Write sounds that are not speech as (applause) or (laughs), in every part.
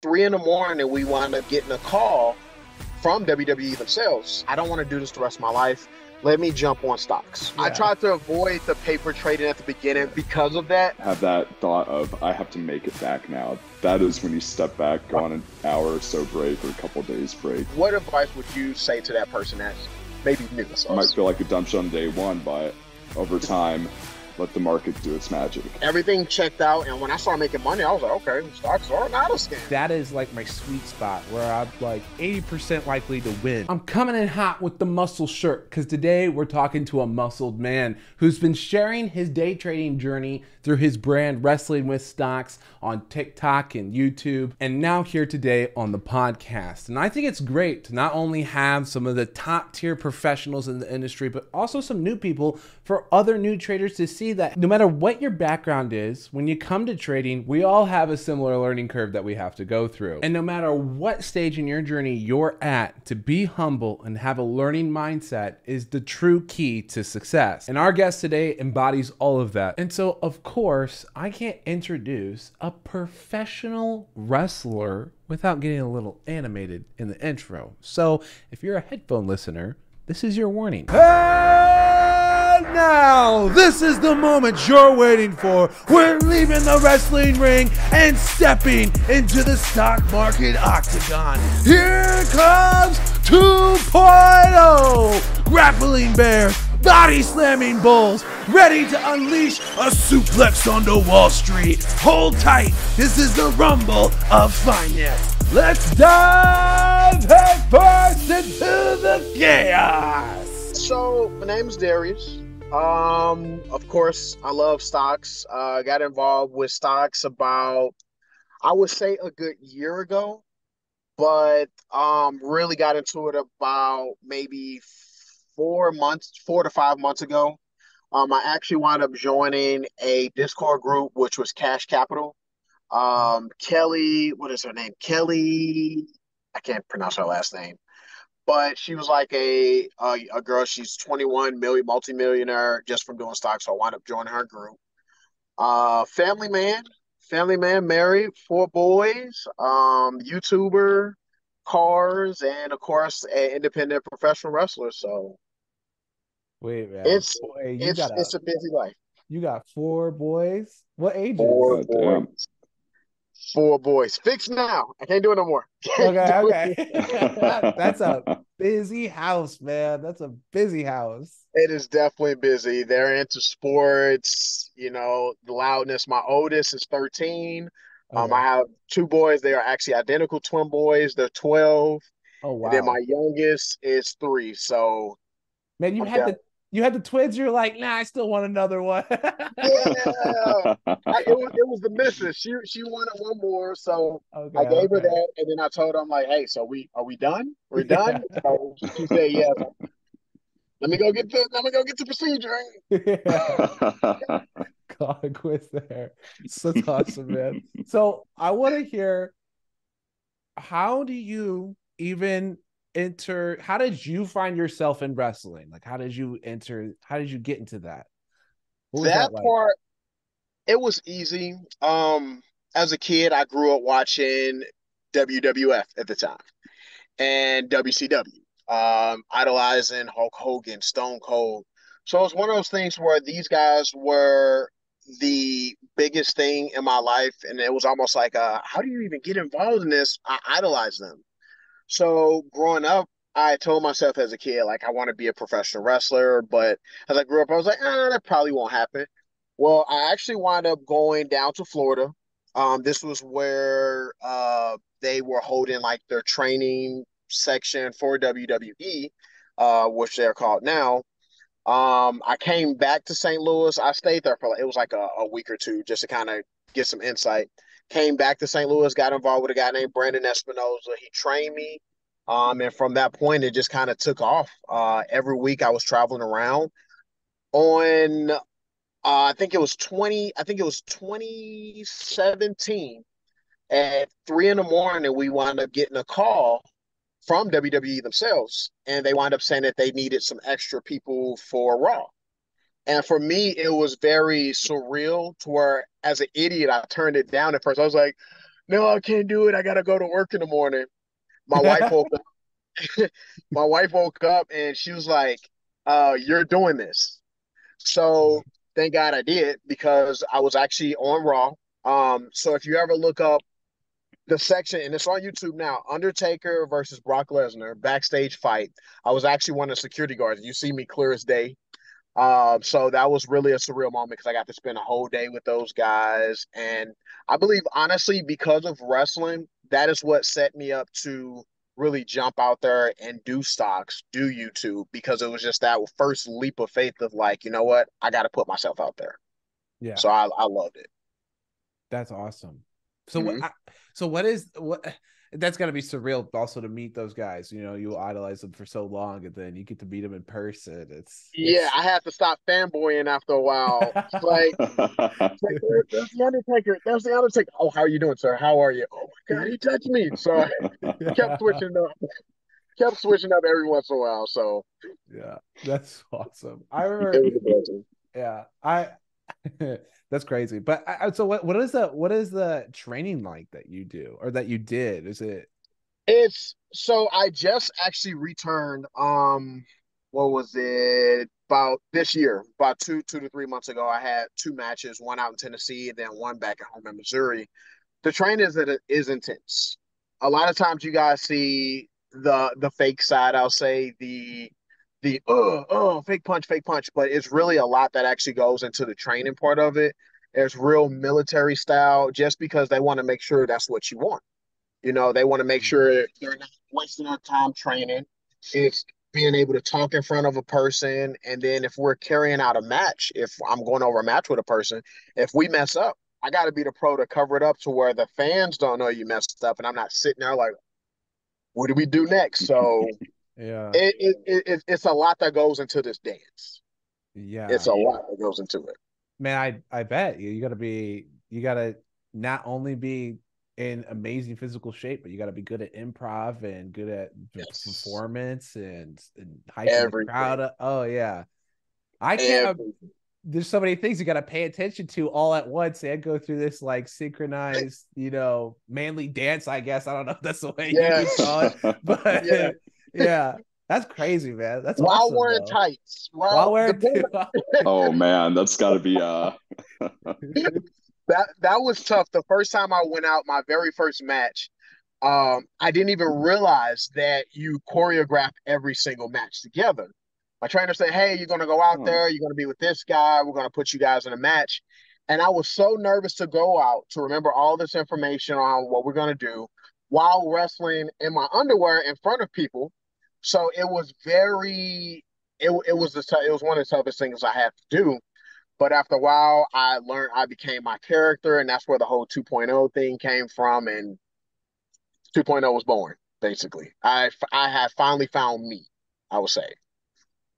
three in the morning, and we wound up getting a call from WWE themselves. I don't want to do this the rest of my life. Let me jump on stocks. Yeah. I tried to avoid the paper trading at the beginning because of that. Have that thought of I have to make it back now. That is when you step back, go on an hour or so break or a couple days break. What advice would you say to that person that's maybe new? I might feel like a dump on day one, but over time let the market do its magic. Everything checked out, and when I started making money, I was like, okay, stocks are not a scam. That is like my sweet spot where I'm like 80% likely to win. I'm coming in hot with the muscle shirt because today we're talking to a muscled man who's been sharing his day trading journey through his brand Wrestling with Stocks on TikTok and YouTube, and now here today on the podcast. And I think it's great to not only have some of the top tier professionals in the industry, but also some new people for other new traders to see that no matter what your background is, when you come to trading, we all have a similar learning curve that we have to go through. And no matter what stage in your journey you're at, to be humble and have a learning mindset is the true key to success. And our guest today embodies all of that. And so, of course, I can't introduce a professional wrestler without getting a little animated in the intro. So, if you're a headphone listener, this is your warning. And now, this is the moment you're waiting for. We're leaving the wrestling ring and stepping into the stock market octagon. Here comes 2.0 Grappling Bear body slamming bulls, ready to unleash a suplex onto Wall Street. Hold tight, this is the rumble of finance. Let's dive headfirst into the chaos. So, my name is Darius. Um, of course, I love stocks. Uh, I got involved with stocks about, I would say, a good year ago, but um, really got into it about maybe four months, four to five months ago. Um, I actually wound up joining a Discord group, which was Cash Capital. Um, Kelly, what is her name? Kelly, I can't pronounce her last name, but she was like a a, a girl. She's 21, million, multimillionaire just from doing stocks. So I wound up joining her group. Uh, family man, family man, married, four boys, um, YouTuber, cars, and of course, an independent professional wrestler. So Wait, man. It's Boy, it's, a, it's a busy life. You got four boys. What ages? Four boys. Four boys. Fix now. I can't do it no more. (laughs) okay, (laughs) okay. That's a (laughs) busy house, man. That's a busy house. It is definitely busy. They're into sports, you know, the loudness. My oldest is 13. Okay. Um, I have two boys. They are actually identical twin boys. They're 12. Oh wow. And then my youngest is three. So Man, you I'm had down. You had the twins. You're like, nah, I still want another one. (laughs) yeah, I, it, was, it was the missus. She she wanted one more, so okay, I gave okay. her that, and then I told her, I'm like, hey, so we are we done? We're done. Yeah. So she said, yeah. Let me go get the let me go get the procedure. Yeah. God, quit there. So that's awesome, man. (laughs) So I want to hear how do you even enter how did you find yourself in wrestling? Like how did you enter how did you get into that? That, that like? part it was easy. Um as a kid i grew up watching wwf at the time and wcw um idolizing hulk hogan stone cold. So it's one of those things where these guys were the biggest thing in my life and it was almost like uh, how do you even get involved in this? I idolize them so growing up, I told myself as a kid, like, I want to be a professional wrestler. But as I grew up, I was like, eh, that probably won't happen. Well, I actually wound up going down to Florida. Um, this was where uh, they were holding like their training section for WWE, uh, which they're called now. Um, I came back to St. Louis. I stayed there for like, it was like a, a week or two just to kind of get some insight. Came back to St. Louis, got involved with a guy named Brandon Espinoza. He trained me. Um, and from that point, it just kind of took off. Uh, every week I was traveling around. On, uh, I think it was 20, I think it was 2017 at three in the morning, we wound up getting a call from WWE themselves, and they wound up saying that they needed some extra people for Raw. And for me, it was very surreal to where, as an idiot, I turned it down at first. I was like, no, I can't do it. I gotta go to work in the morning. My wife (laughs) woke up. (laughs) my wife woke up and she was like, uh, you're doing this. So thank God I did because I was actually on Raw. Um, so if you ever look up the section, and it's on YouTube now, Undertaker versus Brock Lesnar backstage fight. I was actually one of the security guards. You see me clear as day. Uh, so that was really a surreal moment because I got to spend a whole day with those guys. And I believe, honestly, because of wrestling, that is what set me up to really jump out there and do stocks, do YouTube, because it was just that first leap of faith of like, you know what, I got to put myself out there. Yeah. So I, I loved it. That's awesome. So mm-hmm. what? So what is what? That's got to be surreal, also to meet those guys. You know, you idolize them for so long, and then you get to meet them in person. It's yeah. I had to stop fanboying after a while. (laughs) Like, it's like there's the Undertaker. There's the Undertaker. Oh, how are you doing, sir? How are you? Oh my God, he touched me. So I (laughs) kept switching up. Kept switching up every once in a while. So yeah, that's (laughs) awesome. I remember. Yeah, I (laughs) that's crazy. But so what? What is the what is the training like that you do or that you did? Is it? It's so I just actually returned. Um, what was it? About this year, about two two to three months ago, I had two matches. One out in Tennessee, and then one back at home in Missouri. The training is that it is intense. A lot of times, you guys see the the fake side. I'll say the the oh oh fake punch fake punch but it's really a lot that actually goes into the training part of it. There's real military style just because they want to make sure that's what you want. You know they want to make sure mm-hmm. they're not wasting their time training. It's being able to talk in front of a person and then if we're carrying out a match if i'm going over a match with a person if we mess up i got to be the pro to cover it up to where the fans don't know you messed up and i'm not sitting there like what do we do next? So (laughs) Yeah. It, it, it, it's a lot that goes into this dance. Yeah. It's a lot that goes into it. Man, I I bet you you gotta be you gotta not only be in amazing physical shape, but you gotta be good at improv and good at yes. performance and, and hyping the crowd. up. Oh yeah. I can't uh, Everything. there's so many things you got to pay attention to all at once and go through this like synchronized, you know, manly dance. I guess I don't know if that's the way yes. you call it, (laughs) but yeah (laughs) yeah. That's crazy, man. That's while awesome, wearing though. tights. While, while wearing (laughs) Oh man, that's gotta be uh that that was tough. The first time I went out, my very first match, um, I didn't even realize that you choreograph every single match together. My trainer said, Hey, you're gonna go out there, you're gonna be with this guy, we're gonna put you guys in a match. And I was so nervous to go out to remember all this information on what we're gonna do while wrestling in my underwear in front of people so it was very it, it was the it was one of the toughest things I had to do. But after a while, I learned I became my character, and that's where the whole 2.0 thing came from. And 2.0 was born, basically. I I had finally found me, I would say.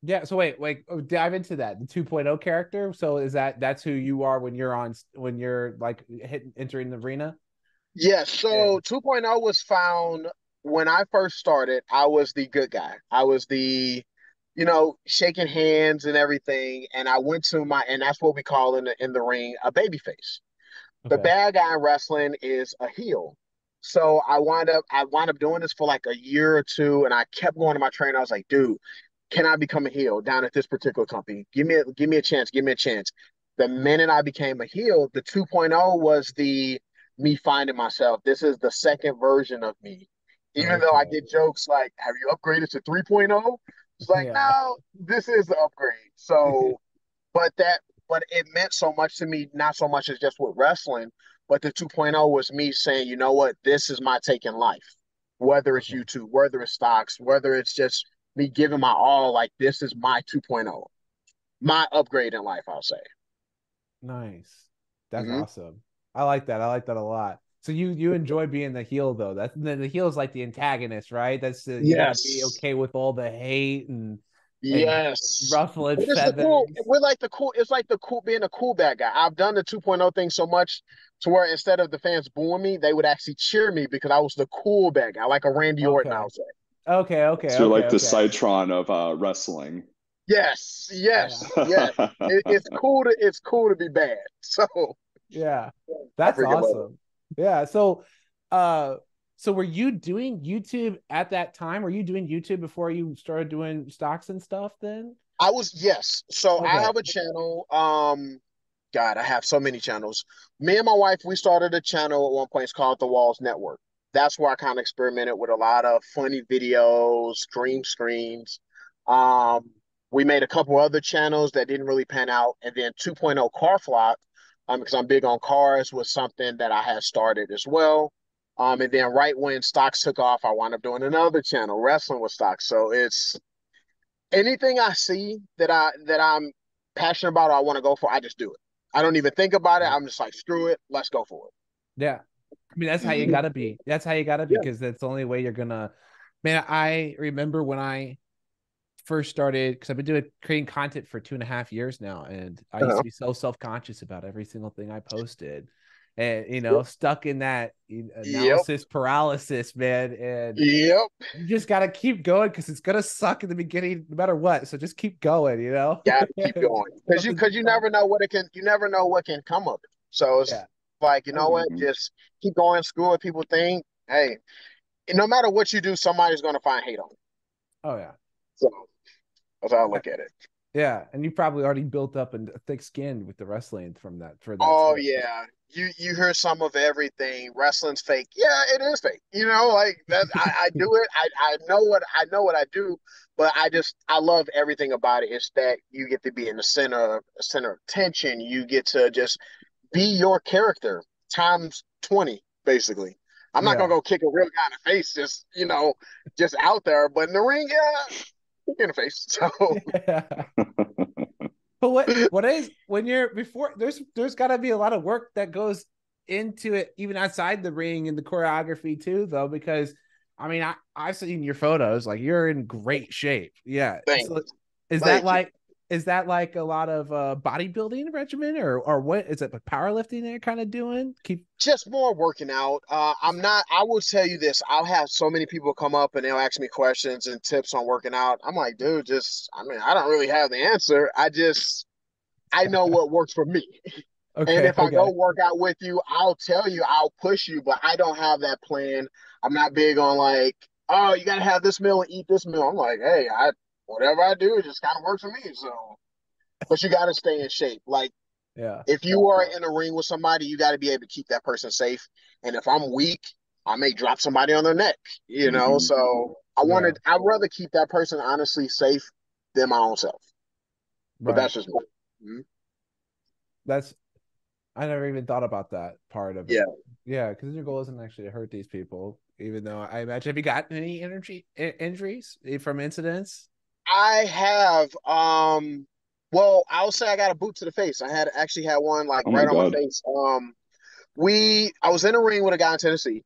Yeah. So wait, wait, oh, dive into that. The 2.0 character. So is that that's who you are when you're on when you're like hitting entering the arena? Yes. Yeah, so yeah. 2.0 was found when I first started, I was the good guy. I was the, you know, shaking hands and everything. And I went to my, and that's what we call in the in the ring a baby face. Okay. The bad guy in wrestling is a heel. So I wound up, I wound up doing this for like a year or two, and I kept going to my trainer. I was like, dude, can I become a heel down at this particular company? Give me a, give me a chance. Give me a chance. The minute I became a heel, the 2.0 was the me finding myself. This is the second version of me even okay. though I get jokes like, "Have you upgraded to 3.0?" It's like, yeah. no, this is the upgrade. So, (laughs) but that, but it meant so much to me. Not so much as just with wrestling, but the 2.0 was me saying, you know what, this is my take in life. Whether it's YouTube, whether it's stocks, whether it's just me giving my all, like this is my 2.0, my upgrade in life. I'll say. Nice. That's mm-hmm. awesome. I like that. I like that a lot. So you you enjoy being the heel though. That's the, the heel is like the antagonist, right? That's the, you yes. be okay with all the hate and yes, ruffling feathers. Cool, we're like the cool. It's like the cool being a cool bad guy. I've done the 2.0 thing so much to where instead of the fans booing me, they would actually cheer me because I was the cool bad guy, like a Randy okay. Orton. I would say. Okay, okay. So okay, like okay. the Cytron of uh, wrestling. Yes, yes, yeah. yes. It, it's (laughs) cool to it's cool to be bad. (laughs) So yeah, that's awesome. Yeah. So uh so were you doing YouTube at that time? Were you doing YouTube before you started doing stocks and stuff then? I was yes. So okay. I have a channel. Um God, I have so many channels. Me and my wife, we started a channel at one point. It's called The Walls Network. That's where I kind of experimented with a lot of funny videos, dream screens. Um, we made a couple other channels that didn't really pan out, and then 2.0 Car Flock, um, because I'm big on cars, was something that I had started as well. Um, and then right when stocks took off, I wound up doing another channel, wrestling with stocks. So it's anything I see that I that I'm passionate about or I want to go for, I just do it. I don't even think about it. I'm just like, screw it, let's go for it. Yeah. I mean, that's how you gotta be. That's how you gotta be, because yeah. that's the only way you're gonna man. I remember when I first started because I've been doing creating content for two and a half years now, and I used uh-huh. to be so self conscious about every single thing I posted and you know, stuck in that analysis yep. paralysis, man. And yep, you just gotta keep going because it's gonna suck in the beginning, no matter what. So just keep going, you know. Yeah, keep going because you because you never know what it can. You never know what can come of it. So it's yeah. like you know mm-hmm. what, just keep going. Screw what people think. Hey, no matter what you do, somebody's gonna find hate on you. Oh yeah. So that's how I look at it. Yeah, and you probably already built up a thick skin with the wrestling from that. For that, oh yeah, you you hear some of everything. Wrestling's fake. Yeah, it is fake. You know, like that. I, I do it. I, I know what I know what I do, but I just I love everything about it. It's that you get to be in the center of center of attention. You get to just be your character times twenty, basically. I'm not yeah. gonna go kick a real guy in the face, just you know, just out there. But in the ring, yeah, in the face. So. Yeah. (laughs) but what what is when you're before there's there's got to be a lot of work that goes into it even outside the ring and the choreography too though because I mean I I've seen your photos like you're in great shape. Yeah. So is Thank that like is that like a lot of uh, bodybuilding regimen or or what? Is it like powerlifting they're kind of doing? Keep just more working out. Uh, i'm not i will tell you this i'll have so many people come up and they'll ask me questions and tips on working out. I'm like dude just i mean i don't really have the answer. I just i know what works for me. (laughs) Okay, and if okay. i go work out with you i'll tell you i'll push you but i don't have that plan. I'm not big on like oh you gotta have this meal and eat this meal. I'm like hey i whatever I do, it just kind of works for me. So, but you got to stay in shape. Like, yeah, if you are in a ring with somebody, you got to be able to keep that person safe. And if I'm weak, I may drop somebody on their neck. You know, mm-hmm. so I wanted. Yeah. I'd rather keep that person honestly safe than my own self. But that's just me. Mm-hmm. That's. I never even thought about that part of it. Yeah. Yeah, because your goal isn't actually to hurt these people. Even though I imagine, have you gotten any energy injuries from incidents? I have um well, I'll say I got a boot to the face. I had actually had one like oh right on my face. Um we I was in a ring with a guy in Tennessee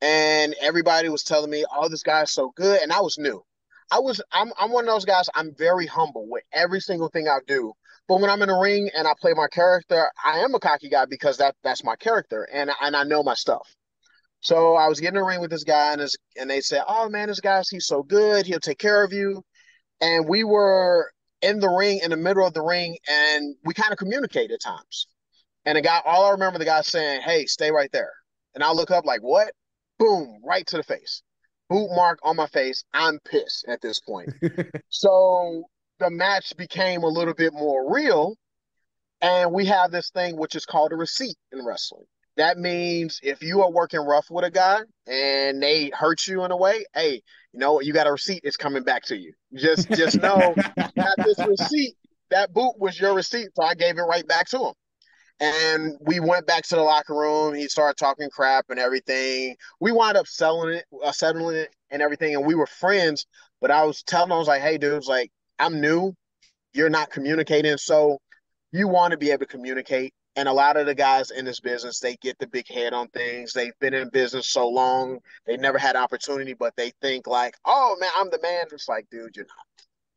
and everybody was telling me, "Oh, this guy's so good." And I was new. I was I'm I'm one of those guys I'm very humble with every single thing I do. But when I'm in a ring and I play my character, I am a cocky guy because that that's my character and and I know my stuff. So I was getting a ring with this guy and his, and they said, "Oh man, this guy's he's so good. He'll take care of you." And we were in the ring in the middle of the ring and we kind of communicate at times. And the guy all i remember the guy saying hey stay right there. And i look up like what? Boom right to the face. Boot mark on my face. I'm pissed at this point. (laughs) So the match became a little bit more real and we have this thing which is called a receipt in wrestling that means if you are working rough with a guy and they hurt you in a way, hey, you know You got a receipt. It's coming back to you. Just just know (laughs) that this receipt, that boot was your receipt. So I gave it right back to him. And we went back to the locker room. He started talking crap and everything. We wound up selling it, uh, settling it, and everything. And we were friends. But I was telling him, I was like, "Hey, dude, like I'm new. You're not communicating, so you want to be able to communicate and a lot of the guys in this business, they get the big head on things. They've been in business so long, they never had opportunity, but they think like, "Oh man, I'm the man." It's like, dude, you're not.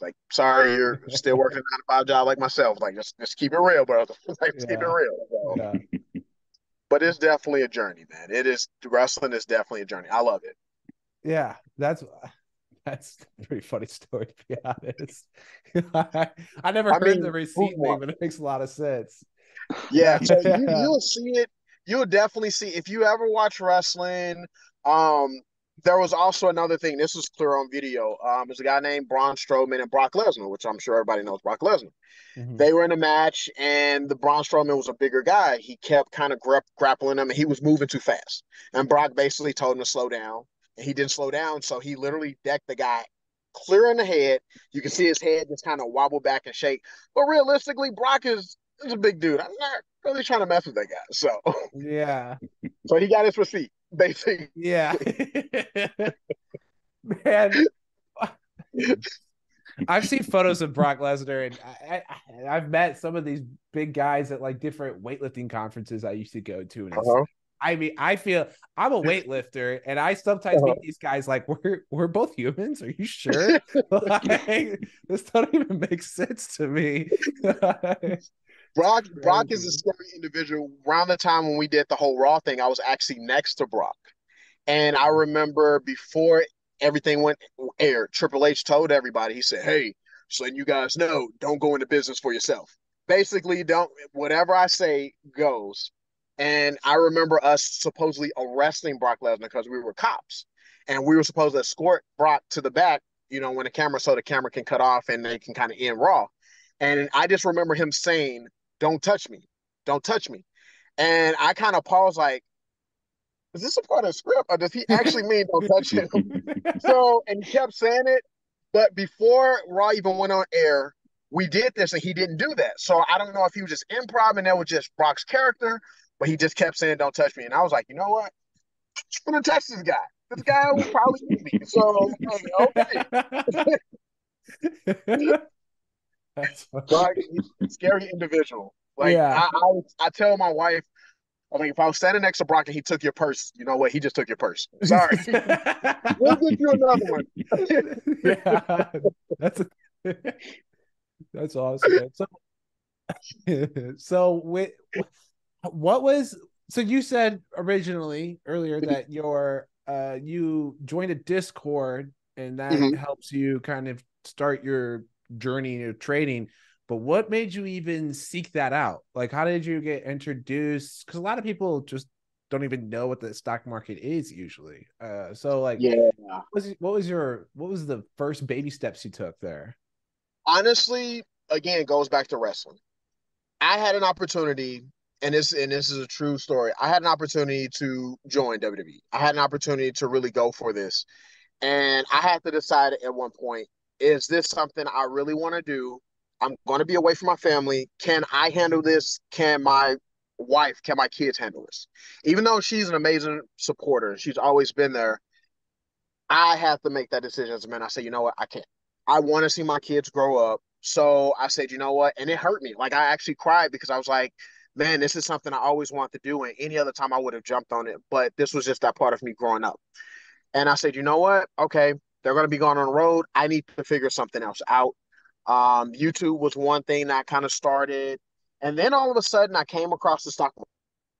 Like, sorry, you're (laughs) still working a nine to five job like myself. Like, just just keep it real, bro (laughs) like, yeah. keep it real. So, yeah. But it's definitely a journey, man. It is wrestling is definitely a journey. I love it. Yeah, that's that's a pretty funny story to be honest. (laughs) I, I never I heard mean, the receipt thing, but it makes a lot of sense yeah, (laughs) so you, you'll see it. you'll definitely see if you ever watch wrestling. Um, there was also another thing. This was clear on video. Um, there's a guy named Braun Strowman and Brock Lesnar, which I'm sure everybody knows Brock Lesnar. Mm-hmm. They were in a match, and the Braun Strowman was a bigger guy. He kept kind of gra- grappling him, and he was moving too fast. And Brock basically told him to slow down, and he didn't slow down, so he literally decked the guy clear in the head. You can see his head just kind of wobble back and shake. But realistically, Brock is is a big dude. I'm not really trying to mess with that guy. So yeah. (laughs) so he got his receipt, basically. Yeah. (laughs) Man. I've seen photos of Brock Lesnar, and I, have met some of these big guys at like different weightlifting conferences I used to go to. And uh-huh. I mean, I feel I'm a weightlifter, and I sometimes uh-huh. meet these guys like we're we're both humans. Are you sure? (laughs) like, this doesn't even make sense to me. Brock Brock is a scary individual. Around the time when we did the whole Raw thing, I was actually next to Brock, and I mm-hmm. remember before everything went air, Triple H told everybody, he said, "Hey, just letting you guys know, don't go into business for yourself. Basically, don't whatever I say goes." And I remember us supposedly arresting Brock Lesnar because we were cops, and we were supposed to escort Brock to the back. You know, when the camera so the camera can cut off and they can kind of end Raw. And I just remember him saying, "Don't touch me, don't touch me," and I kind of paused, like, is this a part of the script or does he actually mean don't touch him? (laughs) so, and he kept saying it. But before Raw even went on air, we did this and he didn't do that. So I don't know if he was just improv and that was just Brock's character, but he just kept saying, don't touch me. And I was like, you know what? I'm going to touch this guy. This guy will probably eat me. So, okay. (laughs) That's (laughs) scary individual. Like yeah. I, I, I tell my wife, I mean, if I was standing next to Brock and he took your purse, you know what? He just took your purse. Sorry. (laughs) we'll get you another one. (laughs) yeah, that's a, that's awesome. So, so with, what was so you said originally earlier that your uh you joined a Discord and that mm-hmm. helps you kind of start your journey of trading but what made you even seek that out? Like how did you get introduced? Because a lot of people just don't even know what the stock market is usually. Uh so like yeah. what was, what was your what was the first baby steps you took there? Honestly again it goes back to wrestling. I had an opportunity and this and this is a true story. I had an opportunity to join wwe i had an opportunity to really go for this. And i had to decide at one point is this something i really want to do I'm going to be away from my family. Can I handle this? Can my wife, can my kids handle this? Even though she's an amazing supporter, she's always been there. I have to make that decision as a man. I say, you know what? I can't. I want to see my kids grow up. So I said, you know what? And it hurt me. Like I actually cried because I was like, man, this is something I always want to do. And any other time I would have jumped on it. But this was just that part of me growing up. And I said, you know what? Okay, they're going to be going on the road. I need to figure something else out. Um, YouTube was one thing that kind of started. And then all of a sudden, I came across the stock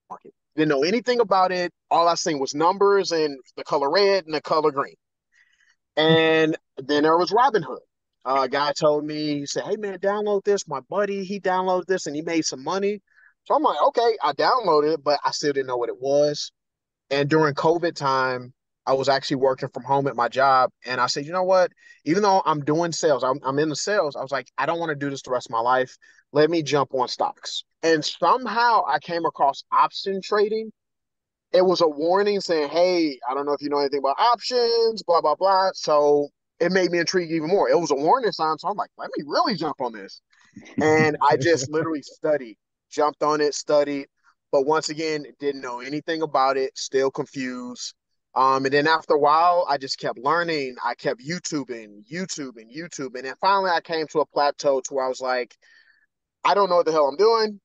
market. Didn't know anything about it. All I seen was numbers and the color red and the color green. And then there was Robinhood. Uh, a guy told me, he said, Hey man, download this. My buddy, he downloaded this and he made some money. So I'm like, okay, I downloaded it, but I still didn't know what it was. And during COVID time, I was actually working from home at my job. And I said, you know what? Even though I'm doing sales, I'm, I'm in the sales, I was like, I don't want to do this the rest of my life. Let me jump on stocks. And somehow I came across option trading. It was a warning saying, hey, I don't know if you know anything about options, blah, blah, blah. So it made me intrigued even more. It was a warning sign. So I'm like, let me really jump on this. And I just (laughs) literally studied, jumped on it, studied. But once again, didn't know anything about it, still confused um, and then after a while, I just kept learning. I kept YouTubing, YouTubing, YouTube. And then finally I came to a plateau to where I was like, I don't know what the hell I'm doing.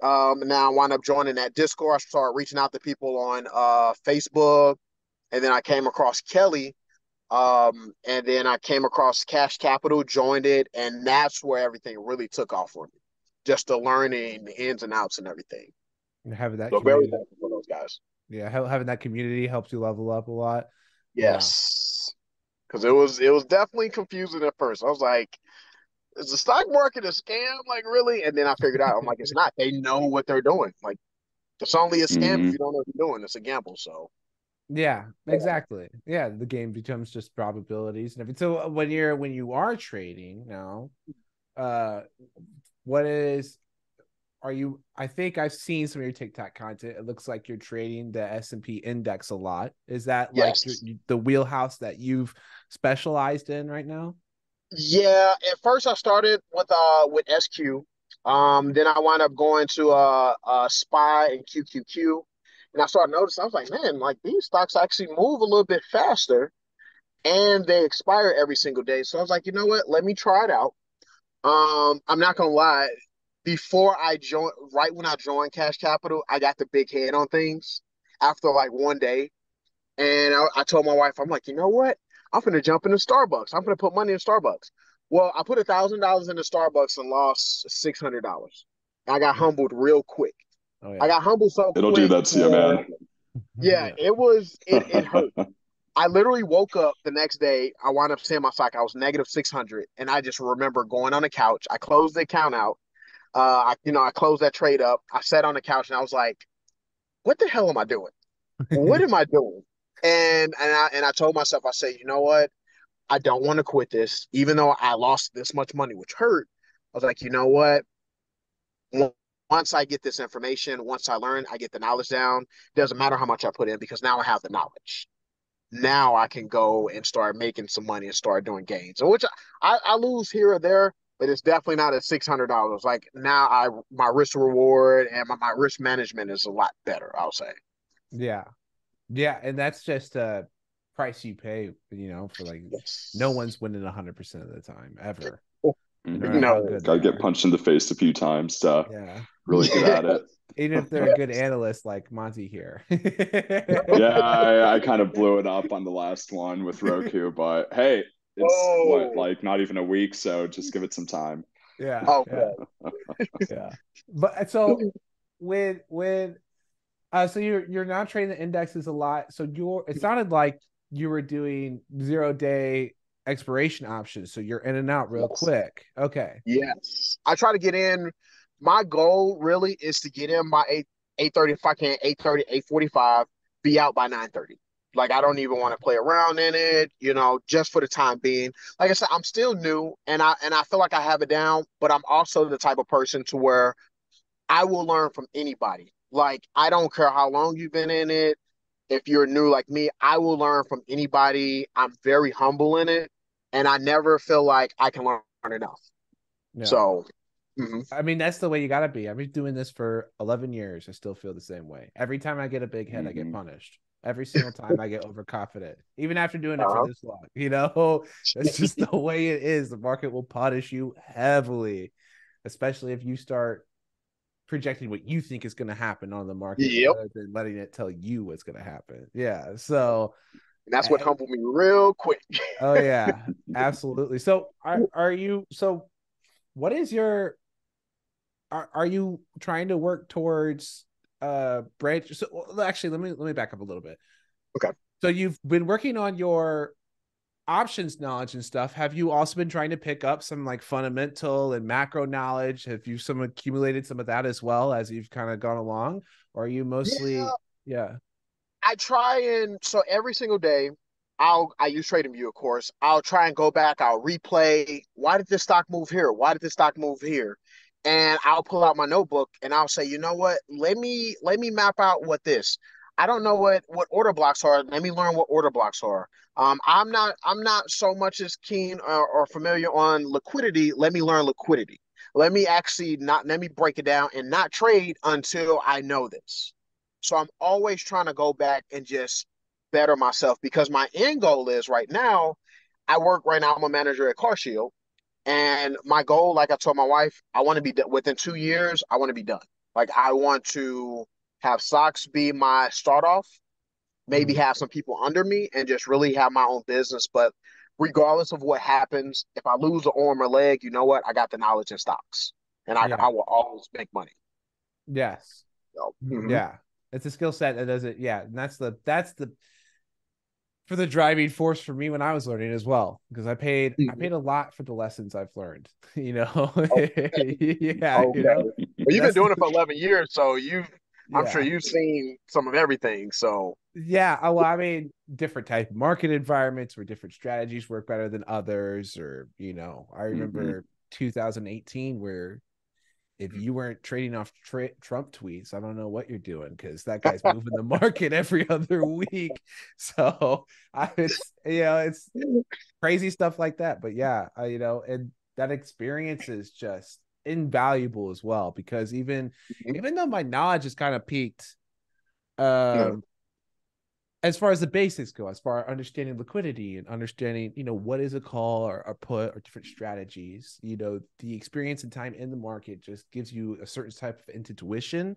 Um, and now I wound up joining that Discord. I started reaching out to people on uh, Facebook. And then I came across Kelly. Um, and then I came across Cash Capital, joined it, and that's where everything really took off for me. Just the learning, the ins and outs and everything. And having that so very thankful for those guys. Yeah, having that community helps you level up a lot. Yes, because yeah. it was it was definitely confusing at first. I was like, "Is the stock market a scam? Like really?" And then I figured out, I'm like, "It's not. They know what they're doing. Like It's only a scam mm-hmm. if you don't know what you're doing. It's a gamble. So yeah, exactly. Yeah, the game becomes just probabilities and everything. So uh, when you're when you are trading now, uh, what is are you? I think I've seen some of your TikTok content. It looks like you're trading the S and P index a lot. Is that yes. like your, the wheelhouse that you've specialized in right now? Yeah. At first, I started with uh with SQ. Um, then I wound up going to uh, uh SPY and QQQ and I started noticing, I was like, man, like these stocks actually move a little bit faster and they expire every single day. So I was like, you know what? Let me try it out. Um, I'm not gonna lie. Before I joined, right when I joined Cash Capital, I got the big head on things after like one day. And I, I told my wife, I'm like, you know what? I'm gonna jump into Starbucks. I'm gonna put money in Starbucks. Well, I put a thousand dollars into Starbucks and lost six hundred dollars. I got humbled real quick. Oh, yeah. I got humbled so It'll quick. do that to you, man. Yeah, (laughs) it was it, it hurt. (laughs) I literally woke up the next day. I wound up saying my stock. I was negative six hundred, and I just remember going on the couch. I closed the account out. Uh, I you know I closed that trade up. I sat on the couch and I was like, "What the hell am I doing? what (laughs) am I doing?" And and I and I told myself, I said, "You know what? I don't want to quit this, even though I lost this much money, which hurt." I was like, "You know what? once I get this information, once I learn, I get the knowledge down. Doesn't matter how much I put in because now I have the knowledge. Now I can go and start making some money and start doing gains. which I, I lose here or there, but it's definitely not at six hundred dollars. Like now, I my risk reward and my, my risk management is a lot better. I'll say. Yeah, yeah, and that's just a price you pay. You know, for like yes. no one's winning hundred percent of the time ever. Mm-hmm. No, gotta get punched in the face a few times to yeah. really get at it. (laughs) Even if they're a good analyst like Monte here. (laughs) yeah, I, I, kind of blew it up on the last one with Roku, but hey, it's Whoa. what like not even a week, so just give it some time. Yeah. Oh, yeah. yeah. (laughs) But so when when uh so you're you're now trading the indexes a lot. So you're it sounded like you were doing zero day expiration options so you're in and out real yes. quick okay yes i try to get in my goal really is to get in by 8 8 30 if i can 8 30 8 45 be out by 9 30 like i don't even want to play around in it you know just for the time being like i said i'm still new and i and i feel like i have it down but i'm also the type of person to where i will learn from anybody like i don't care how long you've been in it if you're new like me, I will learn from anybody. I'm very humble in it, and I never feel like I can learn enough. Yeah. So, mm-hmm. I mean, that's the way you got to be. I've been doing this for 11 years. I still feel the same way. Every time I get a big head, mm-hmm. I get mm-hmm. punished. Every single time I get overconfident, even after doing it uh-huh. for this long. You know, (laughs) that's just the way it is. The market will punish you heavily, especially if you start projecting what you think is going to happen on the market yep. rather than letting it tell you what's going to happen. Yeah. So and that's what and, humbled me real quick. oh yeah, (laughs) absolutely. So are are you so what is your are, are you trying to work towards uh branch so well, actually let me let me back up a little bit. Okay. So you've been working on your options knowledge and stuff, have you also been trying to pick up some like fundamental and macro knowledge? Have you some accumulated some of that as well as you've kind of gone along? Or are you mostly yeah. yeah. I try and so every single day I'll I use TradingView, of course. I'll try and go back, I'll replay why did this stock move here? Why did this stock move here? And I'll pull out my notebook and I'll say, you know what? Let me let me map out what this. I don't know what what order blocks are. Let me learn what order blocks are. Um, I'm not I'm not so much as keen or, or familiar on liquidity. Let me learn liquidity. Let me actually not let me break it down and not trade until I know this. So I'm always trying to go back and just better myself because my end goal is right now. I work right now. I'm a manager at CarShield, and my goal, like I told my wife, I want to be within two years. I want to be done. Like I want to have stocks be my start off, maybe mm-hmm. have some people under me and just really have my own business. But regardless of what happens, if I lose an arm or leg, you know what? I got the knowledge in stocks and I, yeah. I will always make money. Yes. So, mm-hmm. Yeah. It's a skill set that does it. Yeah. And that's the, that's the, for the driving force for me when I was learning as well, because I paid mm-hmm. I paid a lot for the lessons I've learned. (laughs) You know, okay. (laughs) yeah. Okay. You know? Well, you've been doing it for eleven years, so you've. I'm sure you've seen some of everything. So yeah, well, I mean, different type of market environments where different strategies work better than others, or you know, I mm-hmm. remember mm-hmm. 2018 where if you weren't trading off tra- Trump tweets, I don't know what you're doing because that guy's (laughs) moving the market every (laughs) other week. So I, it's you know, it's crazy stuff like that. But yeah, I, you know, and that experience is just invaluable as well because even mm-hmm. even though my knowledge is kind of peaked, um, as far as the basics go, as far as understanding liquidity and understanding, you know, what is a call or a put or different strategies, you know, the experience and time in the market just gives you a certain type of intuition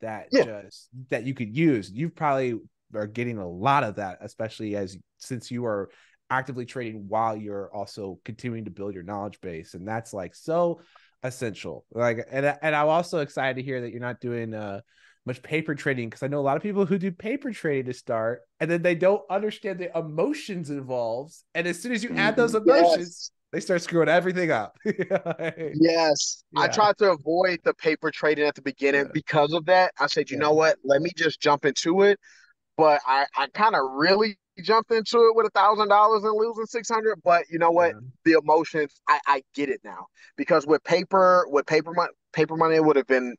that yeah. just that you could use. You probably are getting a lot of that, especially as since you are actively trading while you're also continuing to build your knowledge base, and that's like so essential. Like, and and I'm also excited to hear that you're not doing uh much paper trading because I know a lot of people who do paper trading to start and then they don't understand the emotions involved. And as soon as you add those mm-hmm. emotions, yes. they start screwing everything up. (laughs) yes. Yeah. I tried to avoid the paper trading at the beginning yeah. because of that. I said, you yeah. know what? Let me just jump into it. But I, I kind of really jumped into it with a thousand dollars and losing 600 but you know what the emotions I, I get it now because with paper with paper money paper money it would have been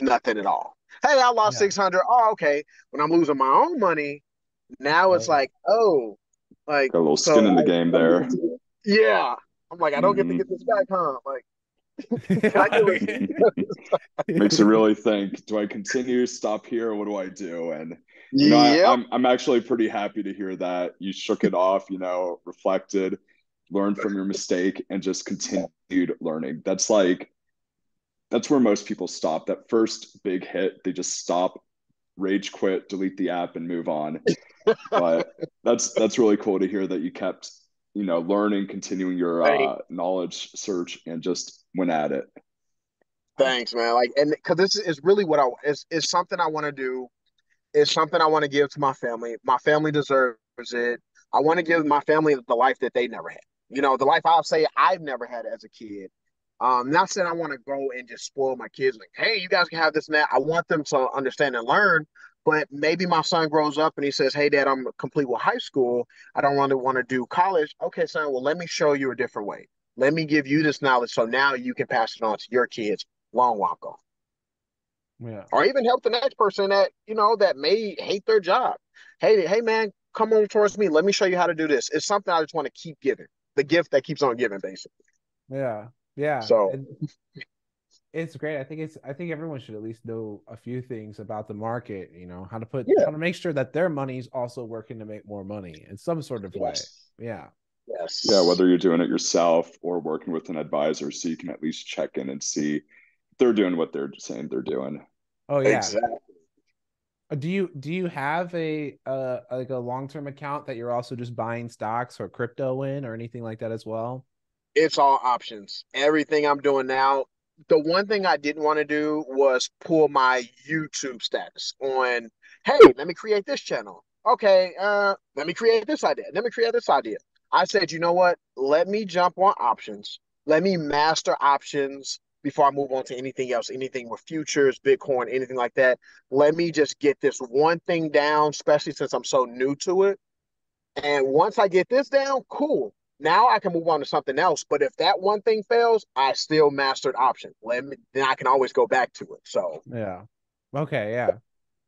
nothing at all Hey, I lost yeah. 600. Oh, okay. When I'm losing my own money, now it's like, oh, like Got a little skin so, in the game there. Yeah. I'm like, I don't mm-hmm. get to mm-hmm. get this back, huh? Like, (laughs) (laughs) makes you really think do i continue stop here what do i do and you know yep. I, I'm, I'm actually pretty happy to hear that you shook it off you know reflected learned from your mistake and just continued learning that's like that's where most people stop. That first big hit, they just stop, rage quit, delete the app, and move on. but (laughs) that's that's really cool to hear that you kept, you know, learning, continuing your uh, knowledge search, and just went at it. Thanks, man. Like, and because this is really what I is is something I want to do. It's something I want to give to my family. My family deserves it. I want to give my family the life that they never had. You know, the life I'll say I've never had as a kid. Um, not saying I want to go and just spoil my kids, like, hey, you guys can have this and that. I want them to understand and learn. But maybe my son grows up and he says, Hey, dad, I'm complete with high school. I don't really want to do college. Okay, son, well, let me show you a different way. Let me give you this knowledge so now you can pass it on to your kids long walk off. Yeah. Or even help the next person that, you know, that may hate their job. Hey, hey, man, come on towards me. Let me show you how to do this. It's something I just want to keep giving. The gift that keeps on giving, basically. Yeah. Yeah. So it's great. I think it's I think everyone should at least know a few things about the market, you know, how to put yeah. how to make sure that their money's also working to make more money in some sort of yes. way. Yeah. Yes. Yeah, whether you're doing it yourself or working with an advisor so you can at least check in and see they're doing what they're saying they're doing. Oh yeah. Exactly. Uh, do you do you have a uh like a long-term account that you're also just buying stocks or crypto in or anything like that as well? It's all options. Everything I'm doing now. The one thing I didn't want to do was pull my YouTube status on, hey, let me create this channel. Okay, uh, let me create this idea. Let me create this idea. I said, you know what? Let me jump on options. Let me master options before I move on to anything else, anything with futures, Bitcoin, anything like that. Let me just get this one thing down, especially since I'm so new to it. And once I get this down, cool. Now I can move on to something else. But if that one thing fails, I still mastered option. Let me, then I can always go back to it. So yeah, okay, yeah.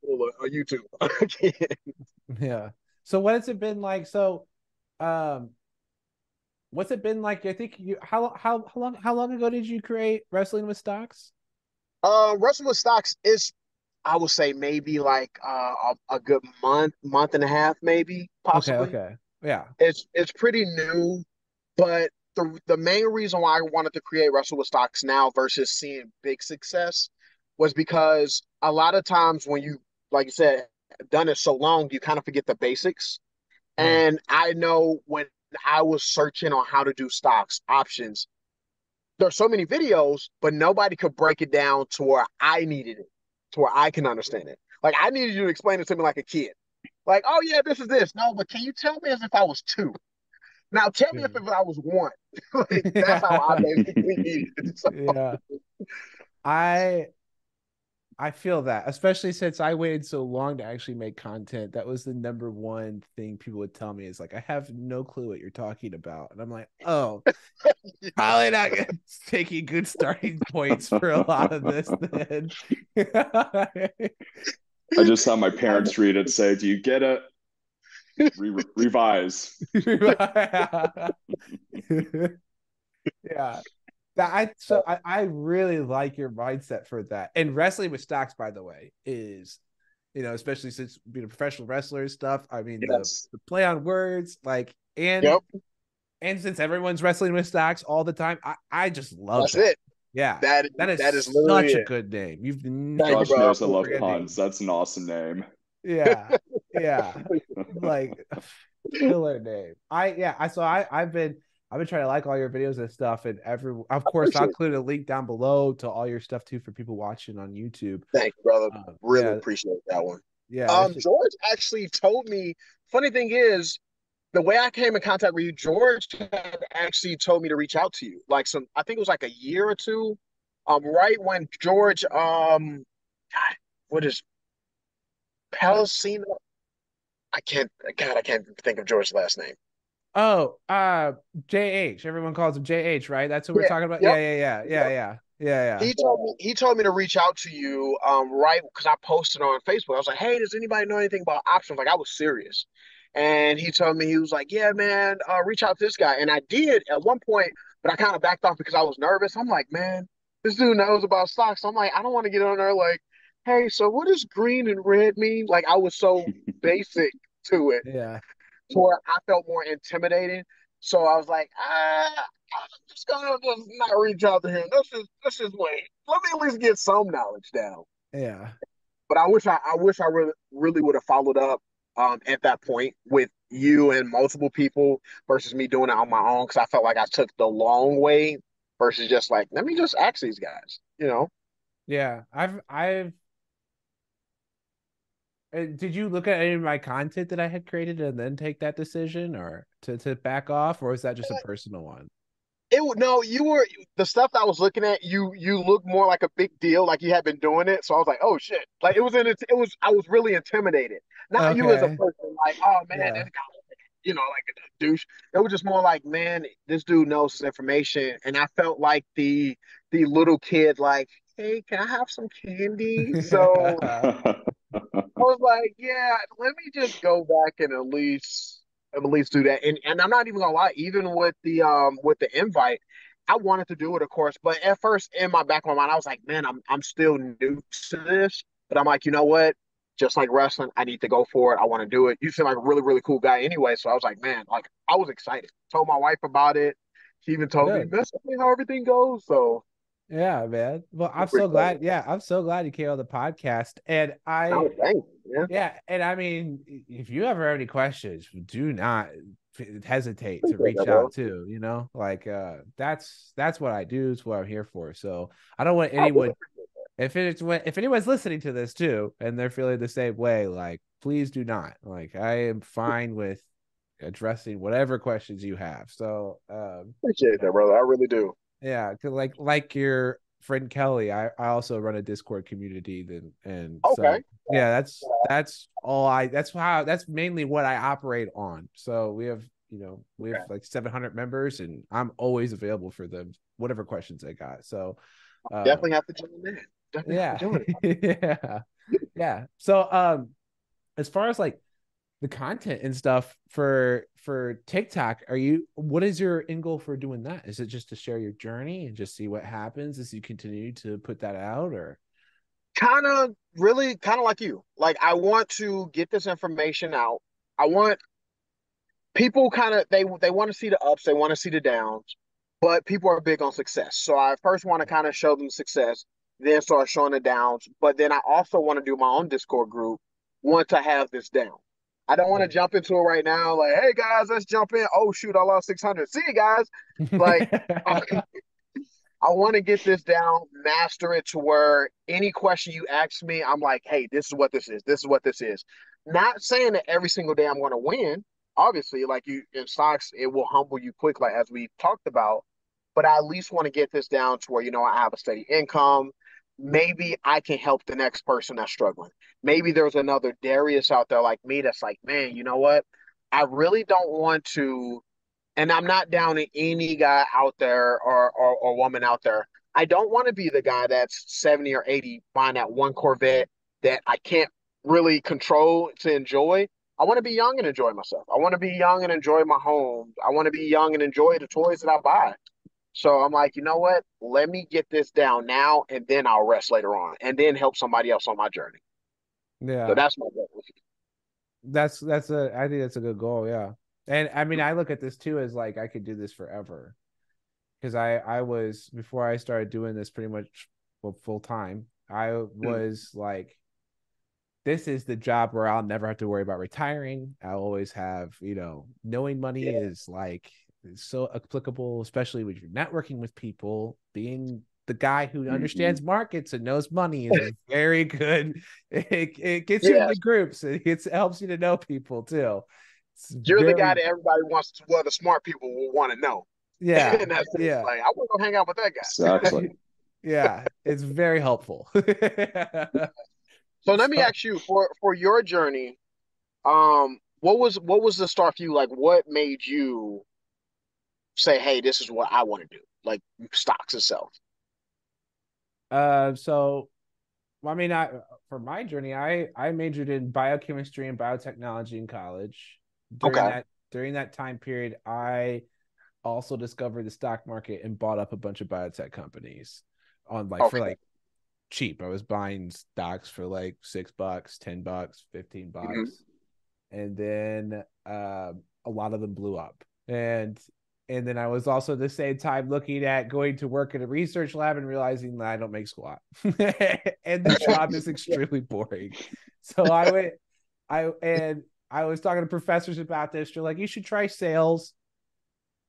A YouTube. (laughs) yeah. So what has it been like? So, um, what's it been like? I think you how how how long how long ago did you create wrestling with stocks? Uh, wrestling with stocks is I would say maybe like uh, a, a, good month, month and a half, maybe possibly. Okay, okay. Yeah. It's it's pretty new, but the the main reason why I wanted to create Wrestle with Stocks now versus seeing big success was because a lot of times when you like you said done it so long, you kind of forget the basics. Mm. And I know when I was searching on how to do stocks options, there's so many videos, but nobody could break it down to where I needed it, to where I can understand it. Like I needed you to explain it to me like a kid. Like, oh yeah, this is this. No, but can you tell me as if I was two? Now tell me if, if I was one. (laughs) like, (laughs) that's how I basically So. Yeah. I I feel that, especially since I waited so long to actually make content. That was the number one thing people would tell me is like, I have no clue what you're talking about. And I'm like, oh, (laughs) probably not taking good starting points for a lot of this then. I just saw my parents (laughs) read it say, Do you get it? Re- revise. (laughs) yeah. That I so I, I really like your mindset for that. And wrestling with stocks, by the way, is you know, especially since being a professional wrestler and stuff. I mean, yes. the, the play on words, like, and yep. and since everyone's wrestling with stocks all the time, I, I just love That's that. it. Yeah, that that is, that is such it. a good name. You've Josh knows I love puns. That's an awesome name. Yeah, (laughs) yeah, like killer name. I yeah. I so I I've been I've been trying to like all your videos and stuff, and every of course I'll include a link down below to all your stuff too for people watching on YouTube. Thanks, brother. Um, really yeah. appreciate that one. Yeah. Um. George actually told me. Funny thing is, the way I came in contact with you, George had actually told me to reach out to you. Like some, I think it was like a year or two. Um, right when George, um, God, what is Palestina? I can't. God, I can't think of George's last name. Oh, uh, JH. Everyone calls him JH, right? That's what we're talking about. Yep. Yeah, yeah, yeah, yeah, yeah, yeah, yeah. He told me he told me to reach out to you, um, right? Because I posted on Facebook. I was like, "Hey, does anybody know anything about options?" Like, I was serious, and he told me he was like, "Yeah, man, uh, reach out to this guy." And I did at one point, but I kind of backed off because I was nervous. I'm like, man, this dude knows about stocks. I'm like, I don't want to get on there like, hey, so what does green and red mean? Like, I was so (laughs) basic to it. Yeah to where I felt more intimidating. So I was like, ah, I'm just gonna just not reach out to him. Let's just let's just wait. Let me at least get some knowledge down. Yeah. But I wish I I wish I really really would have followed up um at that point with you and multiple people versus me doing it on my own because I felt like I took the long way versus just like let me just ask these guys, you know. Yeah, I've I've uh, did you look at any of my content that I had created and then take that decision, or to to back off, or is that just a uh, personal one? It would no, you were the stuff I was looking at. You you look more like a big deal, like you had been doing it. So I was like, oh shit, like it was in it. It was I was really intimidated. Not okay. you as a person, like oh man, yeah. this guy, you know, like a douche. It was just more like, man, this dude knows his information, and I felt like the the little kid, like, hey, can I have some candy? So. (laughs) I was like, yeah, let me just go back and at least least do that. And and I'm not even gonna lie, even with the um with the invite, I wanted to do it, of course. But at first, in my back of my mind, I was like, man, I'm I'm still new to this. But I'm like, you know what? Just like wrestling, I need to go for it. I want to do it. You seem like a really, really cool guy anyway. So I was like, man, like I was excited. Told my wife about it. She even told Good. me, me how everything goes. So yeah, man. Well, I'm so glad. Yeah, I'm so glad you came on the podcast. And I, oh, yeah. yeah, and I mean, if you ever have any questions, do not hesitate to reach out to. You know, like uh, that's that's what I do. it's what I'm here for. So I don't want anyone. If it's if anyone's listening to this too, and they're feeling the same way, like please do not. Like I am fine with addressing whatever questions you have. So um, appreciate that, brother. I really do. Yeah, like like your friend Kelly, I, I also run a Discord community then and okay. So, yeah, that's that's all I that's how that's mainly what I operate on. So we have you know we have okay. like 700 members and I'm always available for them whatever questions they got. So uh, definitely have to join in. Definitely yeah. (laughs) yeah. yeah. So um as far as like the content and stuff for for TikTok, are you what is your end goal for doing that? Is it just to share your journey and just see what happens as you continue to put that out or kind of really kind of like you. Like I want to get this information out. I want people kind of they they want to see the ups, they want to see the downs, but people are big on success. So I first want to kind of show them success, then start showing the downs, but then I also want to do my own Discord group once I have this down. I don't want to jump into it right now. Like, hey guys, let's jump in. Oh shoot, I lost six hundred. See you guys. Like, (laughs) I (laughs) want to get this down, master it to where any question you ask me, I'm like, hey, this is what this is. This is what this is. Not saying that every single day I'm going to win. Obviously, like you in stocks, it will humble you quickly, as we talked about. But I at least want to get this down to where you know I have a steady income. Maybe I can help the next person that's struggling. Maybe there's another Darius out there like me that's like, man, you know what? I really don't want to, and I'm not down any guy out there or, or, or woman out there. I don't want to be the guy that's 70 or 80 buying that one Corvette that I can't really control to enjoy. I want to be young and enjoy myself. I want to be young and enjoy my home. I want to be young and enjoy the toys that I buy. So I'm like, you know what? Let me get this down now, and then I'll rest later on, and then help somebody else on my journey. Yeah. So that's my goal. That's that's a. I think that's a good goal. Yeah. And I mean, I look at this too as like I could do this forever, because I I was before I started doing this pretty much full, time. I hmm. was mm. like, this is the job where I'll never have to worry about retiring. I'll always have, you know, knowing money yeah. is like so applicable, especially when you're networking with people. Being the guy who mm-hmm. understands markets and knows money is (laughs) very good. It, it gets you in the groups. It, it helps you to know people too. It's you're very... the guy that everybody wants to. Well, the smart people will want to know. (laughs) Yeah, and that's yeah. Like I want to hang out with that guy. Exactly. (laughs) yeah, it's very helpful. so let me ask you for for your journey. Um, what was what was the start for you? Like, what made you say, hey, this is what I want to do, like stocks itself? Uh, so, well, I mean, I for my journey, I I majored in biochemistry and biotechnology in college. During okay. that during that time period, I also discovered the stock market and bought up a bunch of biotech companies on like okay. for like cheap. I was buying stocks for like six bucks, ten bucks, fifteen mm-hmm. bucks, mm-hmm. and then uh, a lot of them blew up. And and then I was also at the same time looking at going to work in a research lab and realizing that I don't make squat, (laughs) and the job is (laughs) extremely boring. So I went, I and I was talking to professors about this. They're like, you should try sales.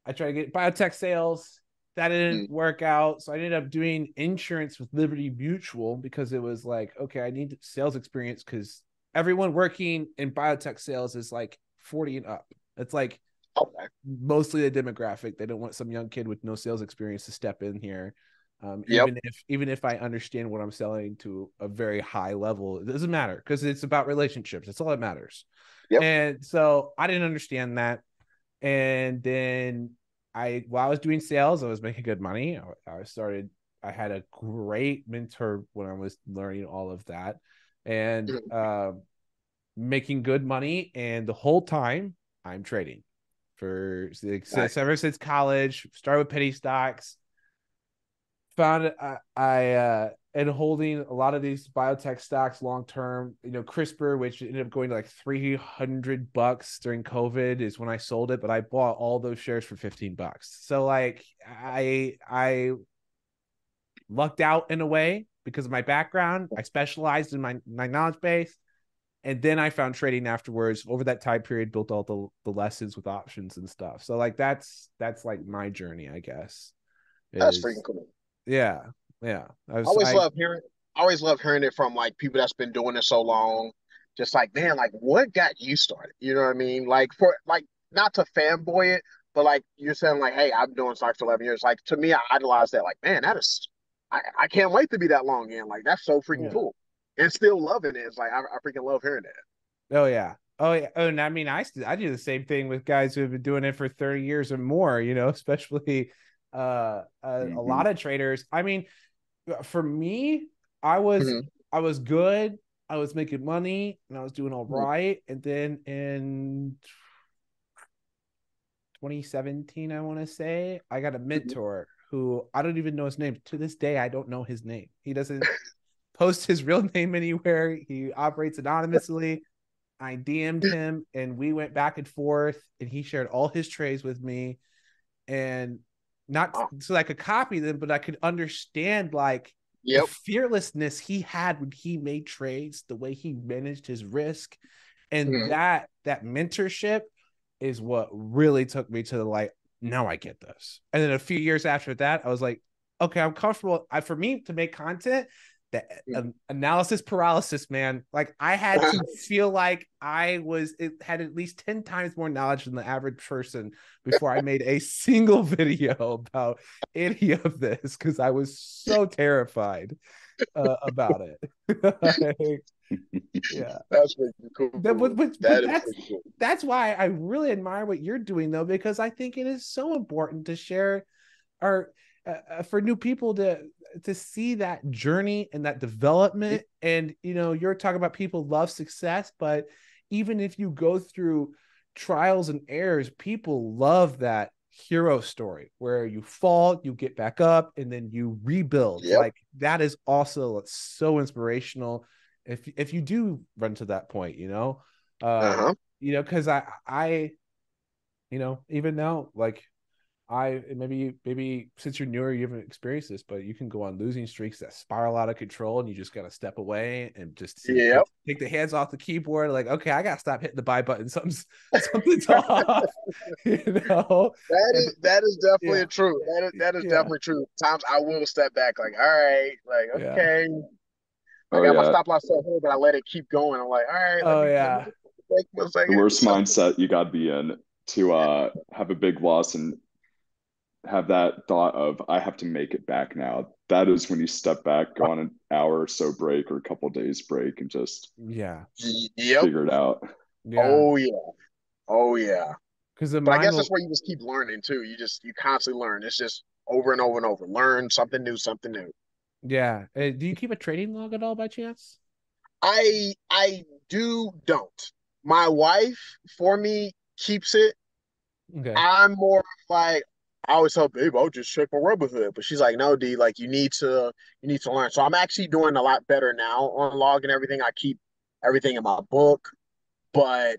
I tried to get biotech sales. That didn't mm. work out. So I ended up doing insurance with Liberty Mutual because it was like, okay, I need sales experience because everyone working in biotech sales is like 40 and up. It's like. Mostly the demographic. They don't want some young kid with no sales experience to step in here. Um, yep. even if even if I understand what I'm selling to a very high level, it doesn't matter because it's about relationships. That's all that matters. Yep. And so I didn't understand that. And then I while I was doing sales, I was making good money. I, I started I had a great mentor when I was learning all of that and uh, making good money. And the whole time I'm trading for like, ever since college. Started with penny stocks. Found I, I uh, and holding a lot of these biotech stocks long term. You know, CRISPR, which ended up going to like three hundred bucks during COVID, is when I sold it. But I bought all those shares for fifteen bucks. So like I I lucked out in a way because of my background. I specialized in my my knowledge base and then I found trading afterwards. Over that time period, built all the the lessons with options and stuff. So like that's that's like my journey, I guess. Is, that's freaking cool. Yeah, yeah. I, was, I always I, love hearing. I always love hearing it from like people that's been doing it so long. Just like man, like what got you started? You know what I mean? Like for like not to fanboy it, but like you're saying like, hey, I've been doing stocks for eleven years. Like to me, I idolize that. Like man, that is. I, I can't wait to be that long in. Like that's so freaking yeah. cool and still loving it. It's like I, I freaking love hearing that. Oh yeah. Oh yeah. Oh, and I mean, I I do the same thing with guys who have been doing it for thirty years or more. You know, (laughs) especially uh, uh mm-hmm. a lot of traders. I mean, for me, I was mm-hmm. I was good. I was making money and I was doing all right. mm-hmm. And then in 2017, I want to say, I got a mm-hmm. mentor who I don't even know his name. To this day, I don't know his name. He doesn't (laughs) post his real (laughs) name anywhere. He operates anonymously. I DM'd him and we went back and forth and he shared all his trades with me and not so I could copy them, but I could understand like yep. the fearlessness he had when he made trades, the way he managed his risk. And mm-hmm. that that mentorship is what really took me to the like, now I get this. And then a few years after that, I was like, okay, I'm comfortable. I, for me to make content, the uh, analysis paralysis, man. Like I had to feel like I was it had at least 10 times more knowledge than the average person before I made a (laughs) single video about any of this because I was so terrified uh, about it. (laughs) yeah, that's really cool. That, but, but, that but that's cool. that's why I really admire what you're doing though, because I think it is so important to share our uh, uh for new people to to see that journey and that development. And you know, you're talking about people love success, but even if you go through trials and errors, people love that hero story where you fall, you get back up, and then you rebuild. Yep. Like that is also so inspirational. If if you do run to that point, you know, uh, uh-huh. you know, because I I, you know, even now, like I maybe maybe since you're newer, you haven't experienced this, but you can go on losing streaks that spiral out of control, and you just gotta step away and just yep. take, take the hands off the keyboard. Like, okay, I gotta stop hitting the buy button. (laughs) Something's something's (laughs) off. (laughs) You know, that is that is definitely yeah. true. That is that is yeah. definitely true. Times I will step back, like, all right, like, okay, yeah. I oh, got my stop loss set here, but I let it keep going. I'm like, all right. Oh yeah. The worst mindset you got to be in to uh have a big loss and have that thought of I have to make it back now. That is when you step back, go on an hour or so break or a couple days break, and just yeah, yep. figure it out. Yeah. Oh yeah, oh yeah. Because I guess will... that's where you just keep learning too. You just you constantly learn. It's just over and over and over. Learn something new, something new. Yeah. Uh, do you keep a trading log at all by chance? I I do don't. My wife for me keeps it. Okay. I'm more like I always tell babe, I'll just check my Robinhood. But she's like, no, D, like you need to you need to learn. So I'm actually doing a lot better now on log and everything. I keep everything in my book. But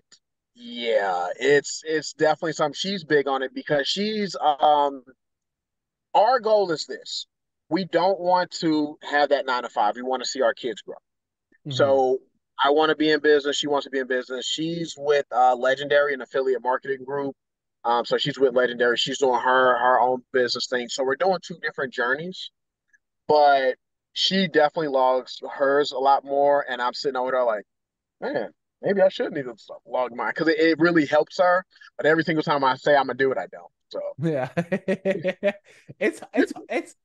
yeah, it's it's definitely something she's big on it because she's um our goal is this. We don't want to have that nine to five. We want to see our kids grow. Mm-hmm. So I want to be in business. She wants to be in business. She's with uh, Legendary, an affiliate marketing group. Um, so she's with Legendary. She's doing her her own business thing. So we're doing two different journeys, but she definitely logs hers a lot more, and I'm sitting over there like, man, maybe I should need to log mine because it, it really helps her. But every single time I say I'm gonna do it, I don't. So yeah, (laughs) it's it's it's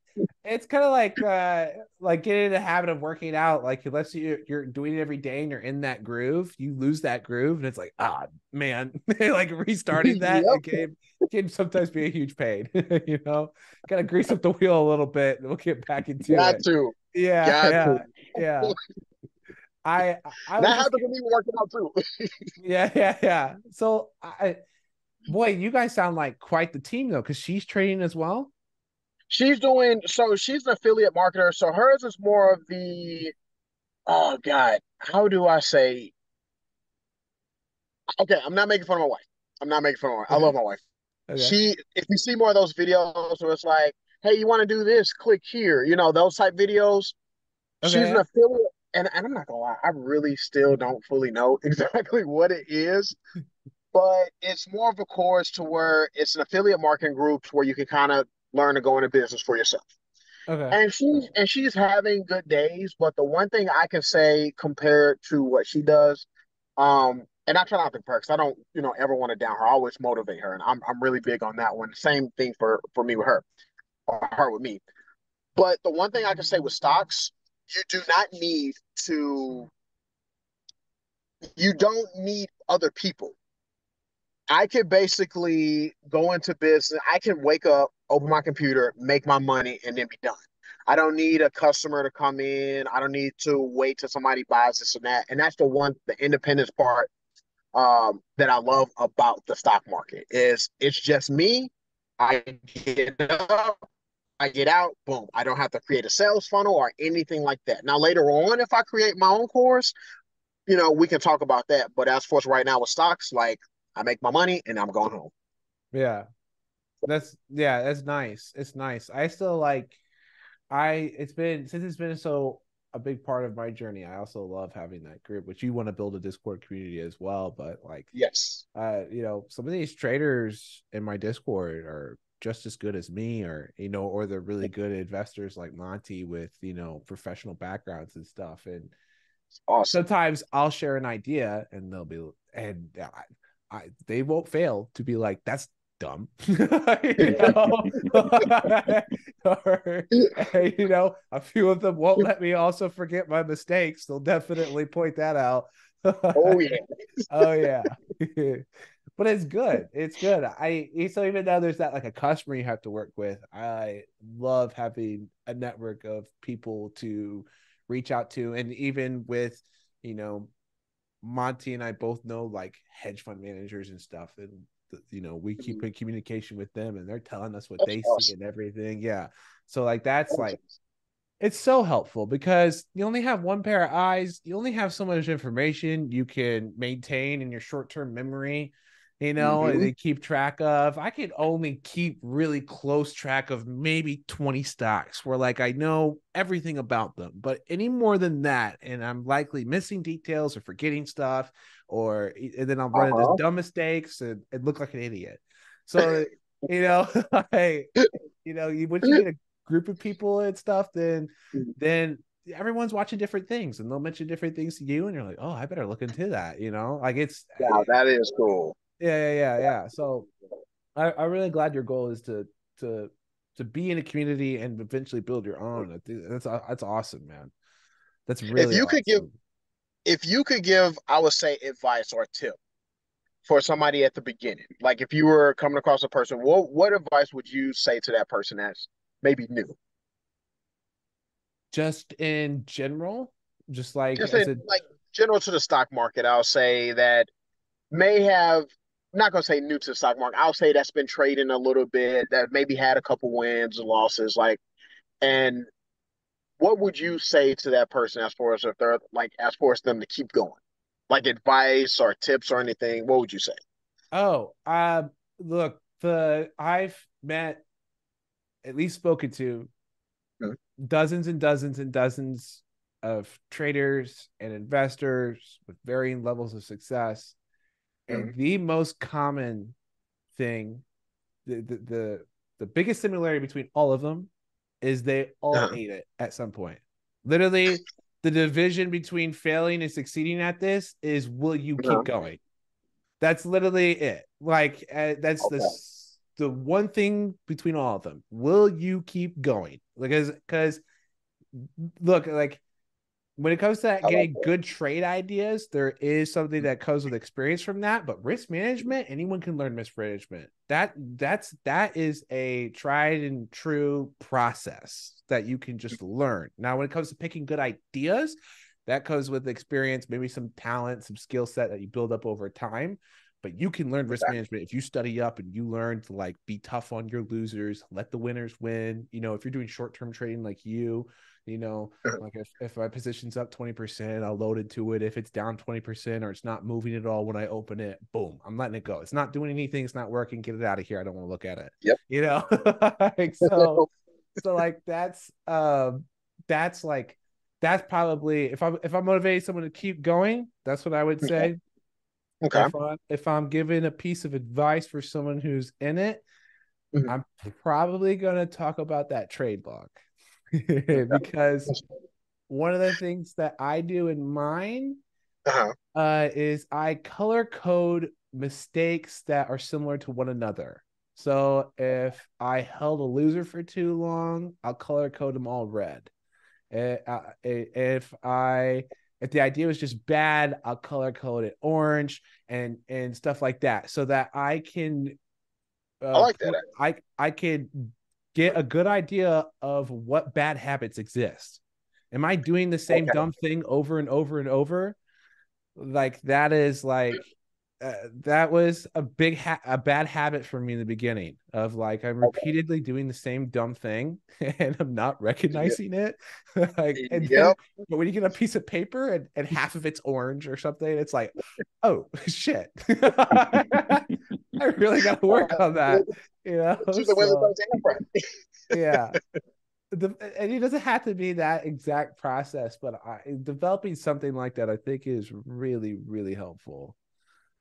it's kind of like uh like getting in the habit of working out like unless you you're doing it every day and you're in that groove you lose that groove and it's like ah man. (laughs) Like restarting that yep. can, can sometimes be a huge pain (laughs) you know? Gotta grease up the wheel a little bit and we'll get back into Got it. to. yeah Got yeah to. yeah I, I that happens to me working out too. (laughs) Yeah yeah yeah. So I boy you guys sound like quite the team though because she's training as well She's doing so. She's an affiliate marketer. So hers is more of the. Oh God, how do I say? Okay, I'm not making fun of my wife. I'm not making fun of her. I love my wife. Okay. She, if you see more of those videos where it's like, "Hey, you want to do this? Click here." You know those type videos. Okay. She's an affiliate, and, and I'm not gonna lie, I really still don't fully know (laughs) exactly what it is, (laughs) but it's more of a course to where it's an affiliate marketing group where you can kind of learn to go into business for yourself. Okay. And she's and she's having good days, but the one thing I can say compared to what she does, um, and I try not to perks. I don't, you know, ever want to down her. I always motivate her, and I'm I'm really big on that one. Same thing for for me with her, or her with me. But the one thing I can say with stocks, you do not need to. You don't need other people. I could basically go into business. I can wake up, open my computer, make my money, and then be done. I don't need a customer to come in. I don't need to wait till somebody buys this and that. And that's the one, the independence part um, that I love about the stock market is it's just me. I get up, I get out, boom. I don't have to create a sales funnel or anything like that. Now later on, if I create my own course, you know, we can talk about that. But as for right now with stocks, like I make my money and I'm going home. Yeah. That's yeah, that's nice. It's nice. I still like I it's been since it's been so a big part of my journey. I also love having that group, which you want to build a Discord community as well. But like, yes, uh, you know, some of these traders in my Discord are just as good as me or you know or they're really good investors like Monte with you know professional backgrounds and stuff and awesome. sometimes i'll share an idea and they'll be and I, I they won't fail to be like that's dumb. (laughs) You know? (laughs) (laughs) Or, you know a few of them won't let me also forget my mistakes. They'll definitely point that out. Oh yeah. Oh yeah. But it's good. It's good. I so even though there's not like a customer you have to work with, I love having a network of people to reach out to, and even with you know, Monte and I both know like hedge fund managers and stuff, and you know we keep mm-hmm. in communication with them, and they're telling us what that's they awesome. see and everything. Yeah, so like that's like it's so helpful because you only have one pair of eyes you only have so much information you can maintain in your short-term memory you know, mm-hmm. they keep track of. I can only keep really close track of maybe 20 stocks where like I know everything about them, but any more than that, and I'm likely missing details or forgetting stuff, or and then I'll run uh-huh. into dumb mistakes and, and look like an idiot. So, you know, (laughs) I, you know, you once you get a group of people and stuff, then mm. then everyone's watching different things and they'll mention different things to you and you're like oh i better look into that you know like it's yeah that is cool yeah, yeah, yeah, yeah. So I, I'm really glad your goal is to to to be in a community and eventually build your own. That's uh, that's awesome, man. That's really if you awesome. could give if you could give, I would say advice or tip for somebody at the beginning. Like if you were coming across a person, what what advice would you say to that person that's maybe new? Just in general, just like just in, a, like general to the stock market, I'll say that may have not gonna say new to the stock market. I'll say that's been trading a little bit, that maybe had a couple wins and losses, like and what would you say to that person as far as if they're like as far as them to keep going? Like advice or tips or anything, what would you say? Oh, uh look, the I've met at least spoken to mm-hmm. dozens and dozens and dozens of traders and investors with varying levels of success mm-hmm. the most common thing, the, the, the the biggest similarity between all of them is they all uh-huh. ate it at some point. Literally, the division between failing and succeeding at this is will you keep uh-huh. going? That's literally it. Like uh, that's okay. the the one thing between all of them. Will you keep going? Because because look, like when it comes to that, getting like good trade ideas, there is something that comes with experience from that. But risk management, anyone can learn risk management. That that's that is a tried and true process that you can just learn. Now, when it comes to picking good ideas, that comes with experience, maybe some talent, some skill set that you build up over time. But you can learn risk exactly. management if you study up and you learn to like be tough on your losers, let the winners win. You know, if you're doing short term trading like you, you know, like if, if my position's up 20%, I'll load into it. If it's down 20% or it's not moving at all when I open it, boom, I'm letting it go. It's not doing anything, it's not working. Get it out of here. I don't want to look at it. Yep. You know, (laughs) like, so so like that's um that's like that's probably if I'm if I'm motivating someone to keep going, that's what I would say. Okay. If, I, if I'm giving a piece of advice for someone who's in it, mm-hmm. I'm probably going to talk about that trade log. (laughs) because one of the things that I do in mine uh-huh. uh, is I color code mistakes that are similar to one another. So if I held a loser for too long, I'll color code them all red. Eh, uh, eh, if I if the idea was just bad, I'll color code it orange and and stuff like that, so that I can. Uh, I like that. I I can get a good idea of what bad habits exist. Am I doing the same okay. dumb thing over and over and over? Like that is like uh, that was a big ha- a bad habit for me in the beginning of like I'm repeatedly doing the same dumb thing (laughs) and I'm not recognizing it. (laughs) like, and yep. then, but when you get a piece of paper and, and half of it's orange or something, it's like, oh (laughs) shit. I really got to (laughs) work on that. You know, (laughs) so, (laughs) yeah. The, and it doesn't have to be that exact process, but I, developing something like that, I think, is really, really helpful.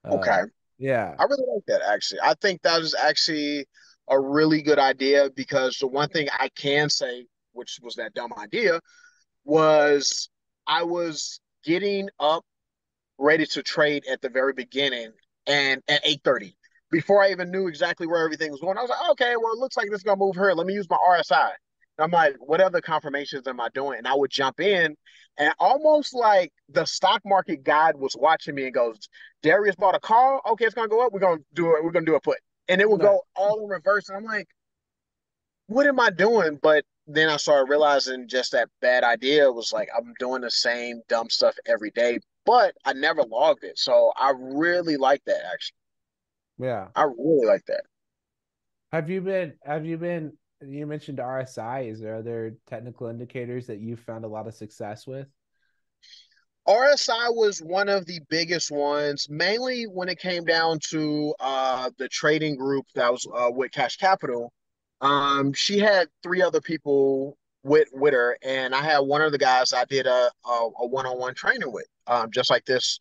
Okay. Uh, yeah. I really like that. Actually, I think that is actually a really good idea because the one thing I can say, which was that dumb idea, was I was getting up ready to trade at the very beginning and at 8:30 before I even knew exactly where everything was going. I was like, okay, well, it looks like this is gonna move here. Let me use my RSI. And I'm like, what other confirmations am I doing? And I would jump in and almost like the stock market guide was watching me and goes, Darius bought a call. Okay, it's gonna go up. We're gonna do it. We're gonna do a put. And it would go all in reverse. And I'm like, what am I doing? But then I started realizing just that bad idea was like I'm doing the same dumb stuff every day, but I never logged it. So I really like that actually. Yeah. I really like that. Have you been have you been you mentioned RSI. Is there other technical indicators that you found a lot of success with? RSI was one of the biggest ones, mainly when it came down to uh, the trading group that was uh, with Cash Capital. Um, she had three other people with with her, and I had one of the guys I did a a one on one training with, um, just like this,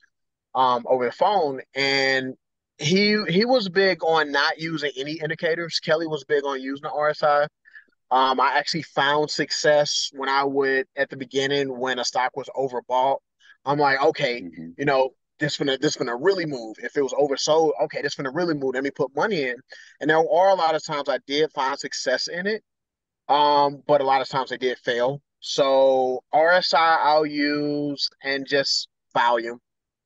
um, over the phone, and he he was big on not using any indicators. Kelly was big on using the RSI. Um, I actually found success when I would at the beginning when a stock was overbought. I'm like, okay, mm-hmm. you know, this gonna this gonna really move. If it was oversold, okay, this gonna really move. Let me put money in. And there are a lot of times I did find success in it, um, but a lot of times I did fail. So RSI I'll use and just volume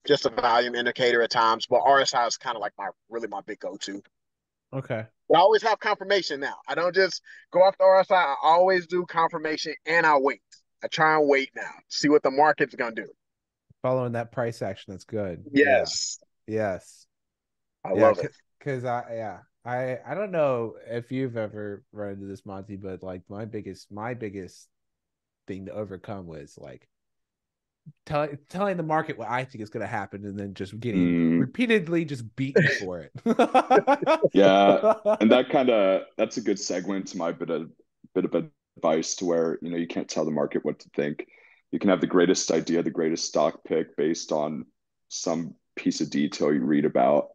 just a volume indicator at times, but RSI is kind of like my really my big go-to. Okay. But I always have confirmation now. I don't just go off the RSI. I always do confirmation and I wait. I try and wait now, see what the market's gonna do. Following that price action, that's good. Yes. Yeah. Yes. I yeah, love it. Cause I yeah. I I don't know if you've ever run into this, Monte, but like my biggest my biggest thing to overcome was like tell, telling the market what I think is going to happen, and then just getting mm. repeatedly just beaten (laughs) for it. yeah, and that (laughs) kind of that's a good segue into my bit of bit of advice to where you know you can't tell the market what to think. You can have the greatest idea, the greatest stock pick based on some piece of detail you read about,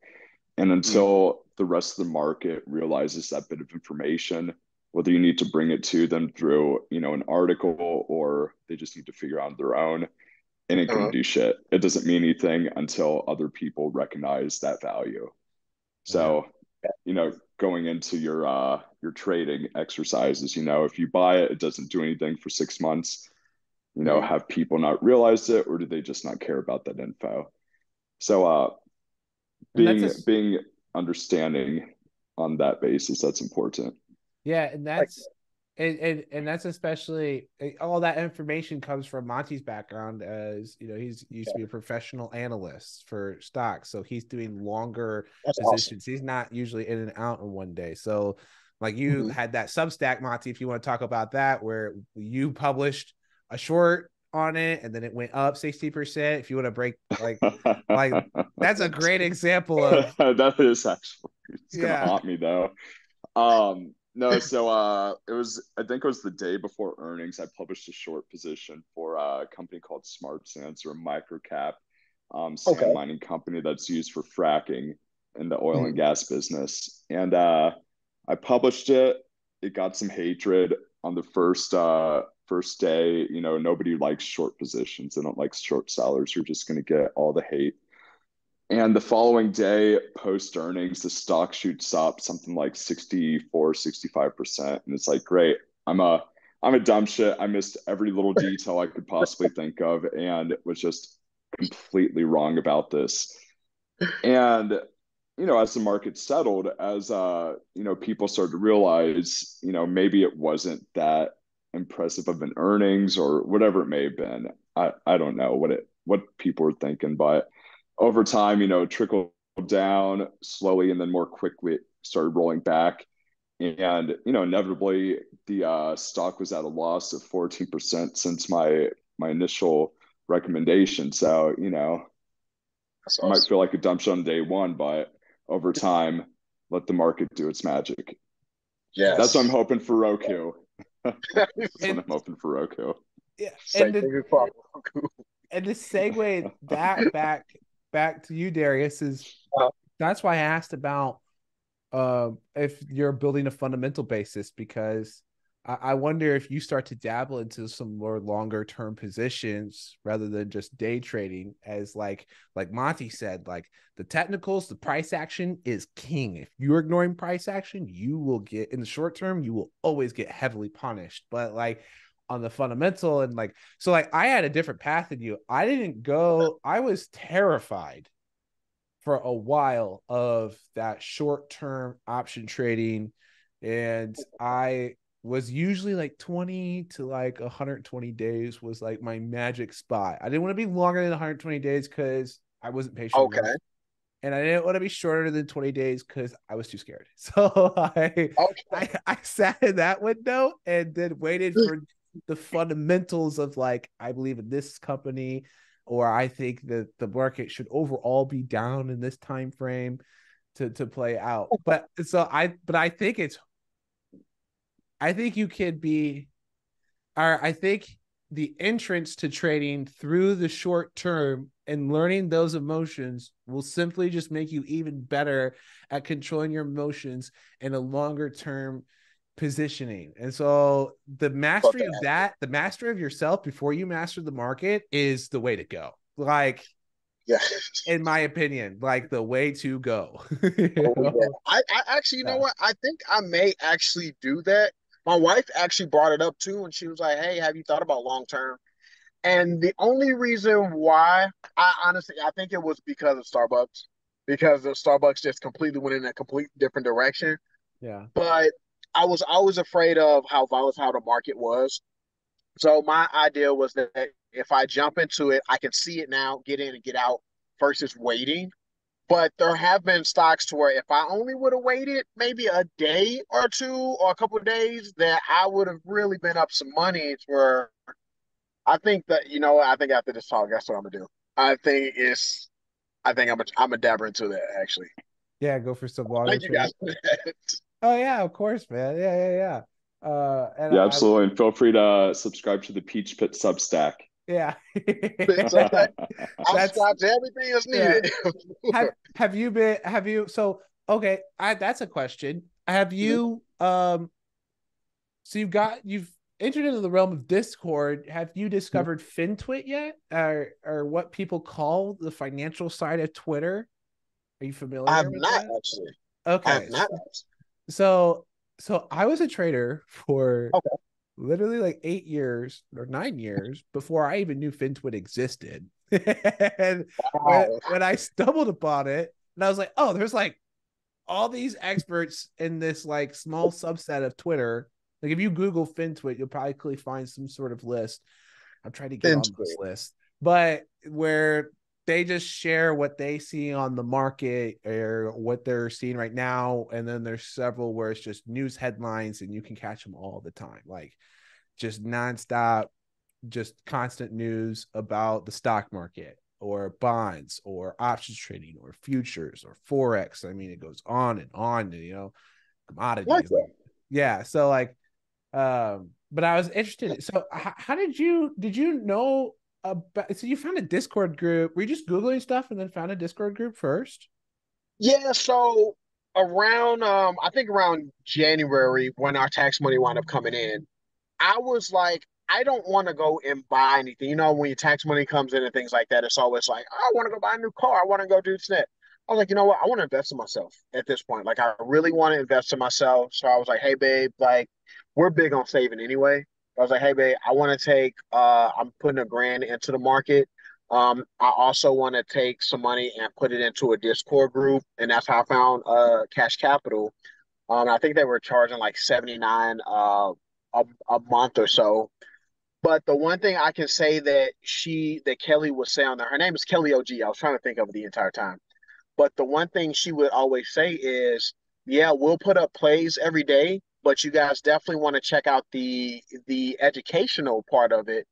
and until mm. the rest of the market realizes that bit of information whether you need to bring it to them through you know an article or they just need to figure out their own and it couldn't uh-huh. do shit. It doesn't mean anything until other people recognize that value. So, yeah. you know, going into your uh your trading exercises, you know, if you buy it, it doesn't do anything for six months. You know, have people not realized it, or do they just not care about that info? So, uh, being a... being understanding on that basis, that's important. Yeah, and that's and, and and that's especially eh, all that information comes from Monte's background as you know he's used yeah. to be a professional analyst for stocks, so he's doing longer that's positions. Awesome. He's not usually in and out in one day. So, like you mm-hmm. had that Substack, Monte, if you want to talk about that, where you published a short on it and then it went up 60% if you want to break like like that's a (laughs) great example of (laughs) that is actually it's gonna haunt me though um no, so uh, it was I think it was the day before earnings. I published a short position for a company called Smart Sands or a microcap um, sand okay. mining company that's used for fracking in the oil mm-hmm. and gas business. And uh, I published it. It got some hatred on the first uh, first day. You know, nobody likes short positions. They don't like short sellers. You're just going to get all the hate. And the following day, post earnings, the stock shoots up something like 64, 65%. And it's like, great, I'm a I'm a dumb shit. I missed every little detail I could possibly think of and was just completely wrong about this. And you know, as the market settled, as uh, you know, people started to realize, you know, maybe it wasn't that impressive of an earnings or whatever it may have been. I, I don't know what it what people were thinking, but over time, you know, trickled down slowly and then more quickly started rolling back. And, you know, inevitably the uh, stock was at a loss of 14% since my my initial recommendation. So, you know, awesome. might feel like a dump shot on day one, but over time, let the market do its magic. Yeah. That's what I'm hoping for Roku. (laughs) That's (laughs) what I'm hoping for Roku. Yeah. And the, and the segue that back back to you, Darius, is uh, that's why I asked about um, if you're building a fundamental basis because I wonder if you start to dabble into some more longer term positions rather than just day trading, as like like Monte said, like the technicals, the price action is king. If you're ignoring price action, you will get in the short term, you will always get heavily punished. But like on the fundamental and like so like I had a different path than you. I didn't go, I was terrified for a while of that short term option trading. And I was usually like 20 to like 120 days was like my magic spot. I didn't want to be longer than 120 days because I wasn't patient. Okay. Enough. And I didn't want to be shorter than 20 days because I was too scared. (laughs) So I, okay. I I sat in that window and then waited for the fundamentals of like I believe in this company, or I think that the market should overall be down in this time frame to to play out. But so I but I think it's I think you could be, or I think the entrance to trading through the short term and learning those emotions will simply just make you even better at controlling your emotions in a longer term positioning. And so the mastery of that, the mastery of yourself before you master the market is the way to go. Like yeah in my opinion like the way to go (laughs) oh, yeah. I, I actually you know what i think i may actually do that my wife actually brought it up too, and she was like, "Hey, have you thought about long term?" And the only reason why I honestly I think it was because of Starbucks, because the Starbucks just completely went in a complete different direction. Yeah. But I was always afraid of how volatile the market was. So my idea was that if I jump into it, I can see it now, get in and get out versus waiting. But there have been stocks to where if I only would have waited maybe a day or two or a couple of days, that I would have really been up some money. To where I think that you know, I think after this talk, that's what I'm gonna do. I think it's, I think I'm a, I'm a dabber into that actually. Yeah, go for some water. Thank you guys. Oh yeah, of course, man. Yeah, yeah, yeah. Uh, yeah, absolutely. I, and feel free to subscribe to the Peach Pit Substack. Yeah. (laughs) That's everything is needed. Yeah. (laughs) have, have you been have you so okay, I that's a question. Have mm-hmm. you um so you've got you've entered into the realm of Discord. Have you mm-hmm. discovered mm-hmm. FinTwit yet? Or or what people call the financial side of Twitter? Are you familiar? I'm not that? actually. Okay. I'm not. So so I was a trader for okay literally like eight years or nine years before I even knew FinTwit existed. (laughs) and wow. when, when, I stumbled upon it, and I was like, oh, there's like all these experts in this like small subset of Twitter. Like if you Google FinTwit, you'll probably find some sort of list. I'm trying to get FinTwit. on this list, but where they just share what they see on the market or what they're seeing right now and then there's several where it's just news headlines and you can catch them all the time like just nonstop just constant news about the stock market or bonds or options trading or futures or forex. I mean it goes on and on you know commodities. Like yeah so like um but i was interested so how, how did you did you know about so you found a discord group. Were you just googling stuff and then found a discord group first? Yeah so around um i think around january when our tax money wound up coming in i was like i don't want to go and buy anything. You know when your tax money comes in and things like that it's always like oh, i want to go buy a new car. I want to go do this i was like you know what? I want to invest in myself at this point. Like i really want to invest in myself. So i was like hey babe like we're big on saving anyway I was like, hey, babe, I want to take, uh, I'm putting a grand into the market. Um, I also want to take some money and put it into a Discord group. And that's how I found uh, Cash Capital. Um, I think they were charging like 79 uh, a, a month or so. But the one thing I can say that she, that Kelly was saying there, her name is Kelly OG. I was trying to think of it the entire time. But the one thing she would always say is, yeah, we'll put up plays every day, but you guys definitely want to check out the the educational part of it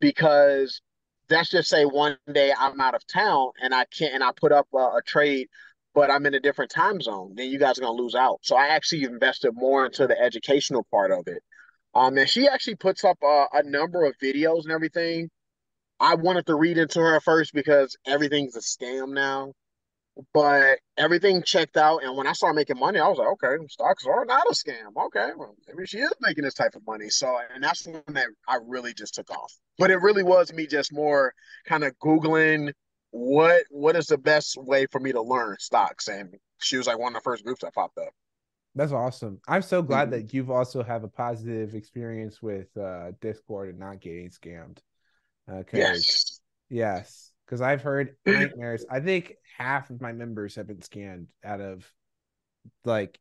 because that's just say one day I'm out of town and I can't and I put up a, a trade but I'm in a different time zone, then you guys are gonna lose out. So I actually invested more into the educational part of it. Um, and she actually puts up a, a number of videos and everything. I wanted to read into her first because everything's a scam now. But everything checked out. And when I started making money, I was like, okay, stocks are not a scam. Okay, well, maybe she is making this type of money. So, and that's when that I really just took off. But it really was me just more kind of googling what what is the best way for me to learn stocks, and she was like one of the first groups that popped up. That's awesome. I'm so glad mm-hmm. that you've also have a positive experience with uh, Discord and not getting scammed. Okay. Yes. Yes because I've heard (clears throat) nightmares. I think half of my members have been scanned out of like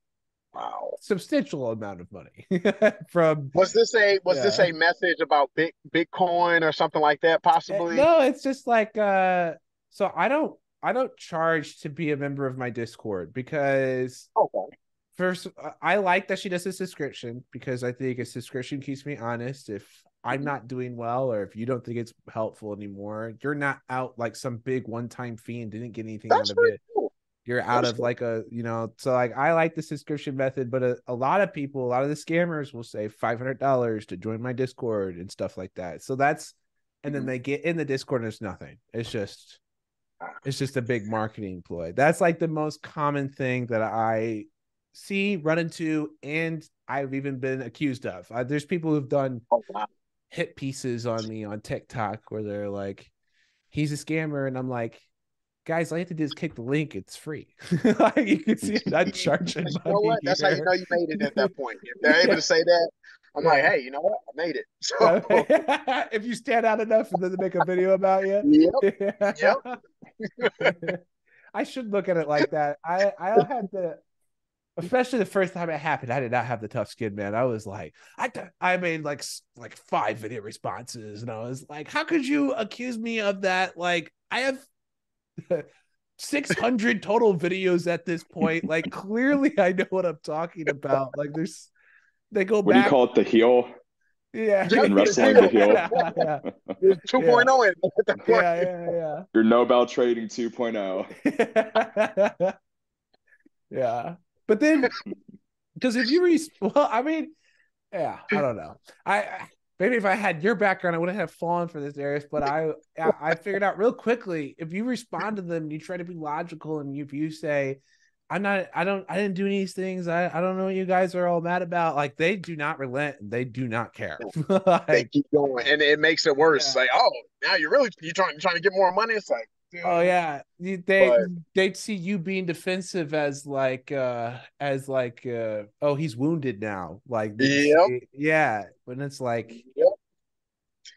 wow substantial amount of money (laughs) from was this a was yeah. this a message about big bitcoin or something like that eh, possibly no it's just like uh so i don't i don't charge to be a member of my discord because okay first i like that she does a subscription because i think a subscription keeps me honest if I'm mm-hmm. not doing well, or if you don't think it's helpful anymore, you're not out like some big one time fee and didn't get anything That's out of it. Cool. You're out That's of cool. like a, you know, so like I like the subscription method, but a, a lot of people, a lot of the scammers will say $500 to join my Discord and stuff like that. So that's, and then mm-hmm. they get in the Discord and there's nothing. It's just, ah. it's just a big marketing ploy. That's like the most common thing that I see, run into, and I've even been accused of. Uh, there's people who've done oh, wow hit pieces on me on TikTok where they're like, he's a scammer. And I'm like, guys, all you have to do is click the link. It's free. (laughs) like you can see it not (laughs) charging. you know what? That's how you know you made it at that (laughs) point. If they're able to say that, I'm like, hey, you know what? I made it. So if you stand out enough for them to make a video about you. Yep. yep. I should look at it like that. I I had to especially the first time it happened i did not have the tough skin man i was like i i made like like five video responses and i was like how could you accuse me of that like i have (laughs) 600 total videos at this point like (laughs) clearly i know what i'm talking about like there's they go back. what back. do you call it the heel yeah. In (laughs) wrestling the heel. Yeah, yeah. 2.0 at the point. Oh yeah, yeah, yeah. You're Nobel trading 2.0. yeah. But then, (laughs) because if you re, well, I mean, yeah, I don't know. I maybe if I had your background, I wouldn't have fallen for this, Darius. But I, I figured out real quickly if you respond to them, you try to be logical, and if you say, "I'm not, I don't, I didn't do any of these things. I, I don't know what you guys are all mad about." Like they do not relent. They do not care. (laughs) like, they keep going, and it makes it worse. Yeah. Like, oh, now you're really you trying trying to get more money. It's like, Oh yeah, they but, they'd see you being defensive as like uh as like uh oh he's wounded now like yep. yeah, when it's like yep.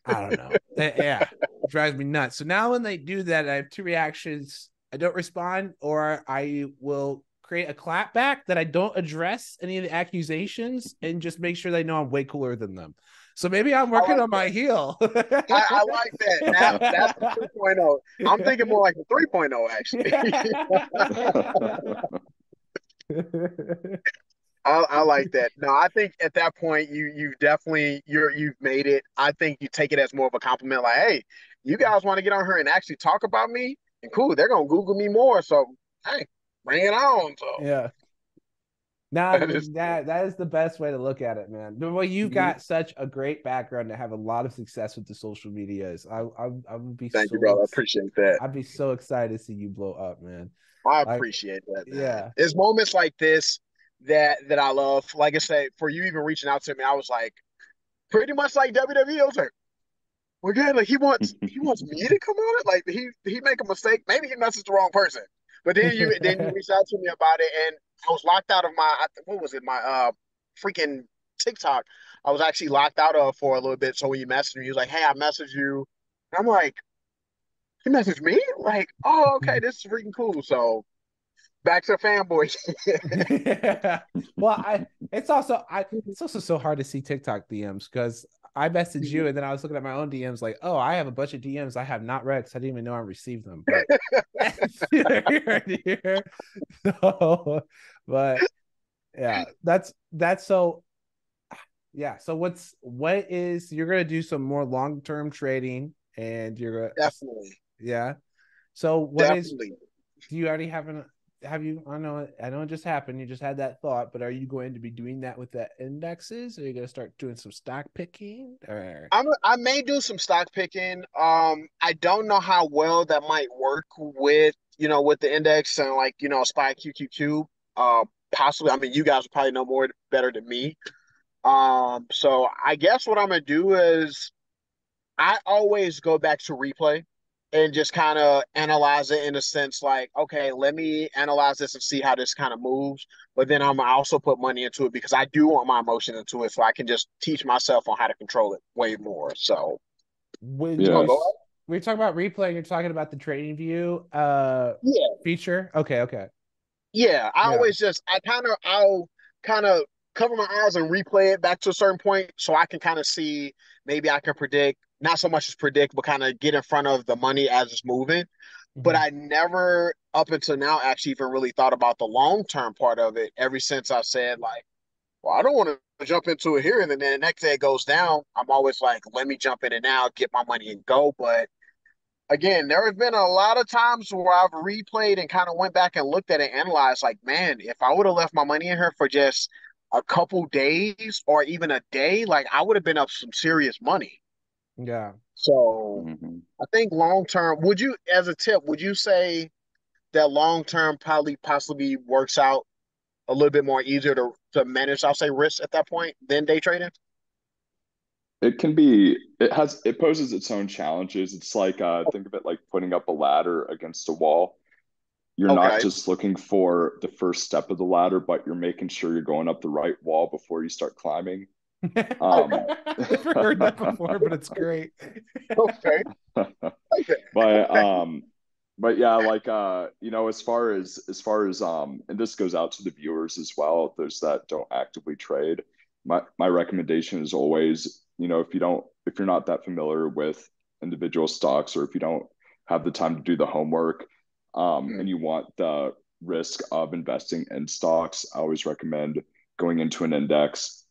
I don't know (laughs) yeah it drives me nuts. So now when they do that, I have two reactions: I don't respond, or I will create a clapback that I don't address any of the accusations and just make sure they know I'm way cooler than them. So maybe I'm working like on my heel. (laughs) I, I, like that. Now, that's the 2.0. I'm thinking more like the 3.0 actually. (laughs) I, I, like that. No, I think at that point you you've definitely you're you've made it. I think you take it as more of a compliment, like, hey, you guys want to get on here and actually talk about me, and cool, they're gonna Google me more. So hey, bring it on. So yeah. Now that is, that, that is the best way to look at it, man. But well, you've mm-hmm. got such a great background to have a lot of success with the social medias. I I, I would be thank so you, bro. I appreciate that. I'd be so excited to see you blow up, man. I appreciate like, that. Man. Yeah, it's moments like this that that I love. Like I said, for you even reaching out to me, I was like, pretty much like WWE. I was like, well, yeah, like he wants he wants me to come on it. Like he he make a mistake. Maybe he messaged the wrong person. But then you then you (laughs) reach out to me about it, and I was locked out of my what was it my uh freaking TikTok. I was actually locked out of for a little bit. So when you messaged me, he was like, "Hey, I messaged you." And I'm like, "He messaged me?" Like, "Oh, okay, this is freaking cool." So back to fanboy. yeah. (laughs) (laughs) Well, I it's also I it's also so hard to see TikTok DMs because I messaged you mm-hmm. and then I was looking at my own DMs like, oh, I have a bunch of DMs I have not read because I didn't even know I received them. But (laughs) (laughs) here, here. So, but yeah, that's that's so yeah. So what's what is you're gonna do some more long term trading and you're gonna definitely yeah. So what definitely. is do you already have an have you i know i know it just happened you just had that thought but are you going to be doing that with the indexes? Are you going to start doing some stock picking or? I'm, i may do some stock picking um i don't know how well that might work with you know, with the index and like, you know, SPY QQQ, uh, possibly, I mean, you guys probably know more better than me. Um, so I guess what I'm gonna do is I always go back to replay and just kind of analyze it in a sense like, okay, let me analyze this and see how this kind of moves. But then I'm also put money into it because I do want my emotion into it so I can just teach myself on how to control it way more. So when yes. we talk about replay, you're talking about the TradingView uh yeah. feature. Okay, okay. Yeah, I yeah. always just I kind of I'll kind of cover my eyes and replay it back to a certain point so I can kind of see maybe I can predict not so much as predict, but kind of get in front of the money as it's moving. Mm-hmm. But I never, up until now, actually even really thought about the long term part of it. Ever since I said like, well, I don't want to jump into it here, and then the next day it goes down. I'm always like, let me jump in it now, get my money and go. But again, there have been a lot of times where I've replayed and kind of went back and looked at it, and analyzed, like, man, if I would have left my money in here for just a couple days or even a day, like I would have been up some serious money. Yeah. So mm-hmm. I think long term, would you, as a tip, would you say that long term probably possibly works out a little bit more easier to, to manage, I'll say, risk at that point than day trading? It can be, it has, it poses its own challenges. It's like, uh, think of it like putting up a ladder against a wall. You're okay. not just looking for the first step of the ladder, but you're making sure you're going up the right wall before you start climbing. Um, Never (laughs) heard that before, but it's great. (laughs) okay. (laughs) but um, but yeah, like uh, you know, as far as as far as um, and this goes out to the viewers as well. Those that don't actively trade, my my recommendation is always, you know, if you don't, if you're not that familiar with individual stocks, or if you don't have the time to do the homework, um, mm-hmm. and you want the risk of investing in stocks, I always recommend going into an index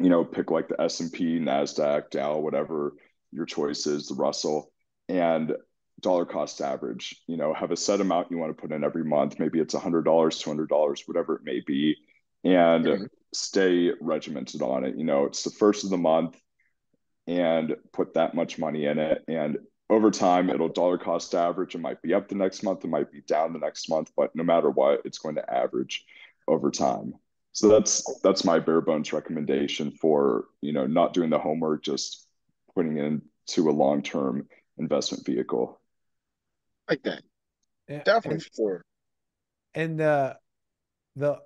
you know, pick like the S&P, NASDAQ, Dow, whatever your choice is, the Russell, and dollar cost average, you know, have a set amount you want to put in every month. Maybe it's $100, $200, whatever it may be, and mm-hmm. stay regimented on it. You know, it's the first of the month and put that much money in it. And over time, it'll dollar cost average. It might be up the next month, it might be down the next month, but no matter what, it's going to average over time. So that's that's my bare bones recommendation for you know not doing the homework, just putting it into a long term investment vehicle. Like that, yeah, definitely and, for. And uh, the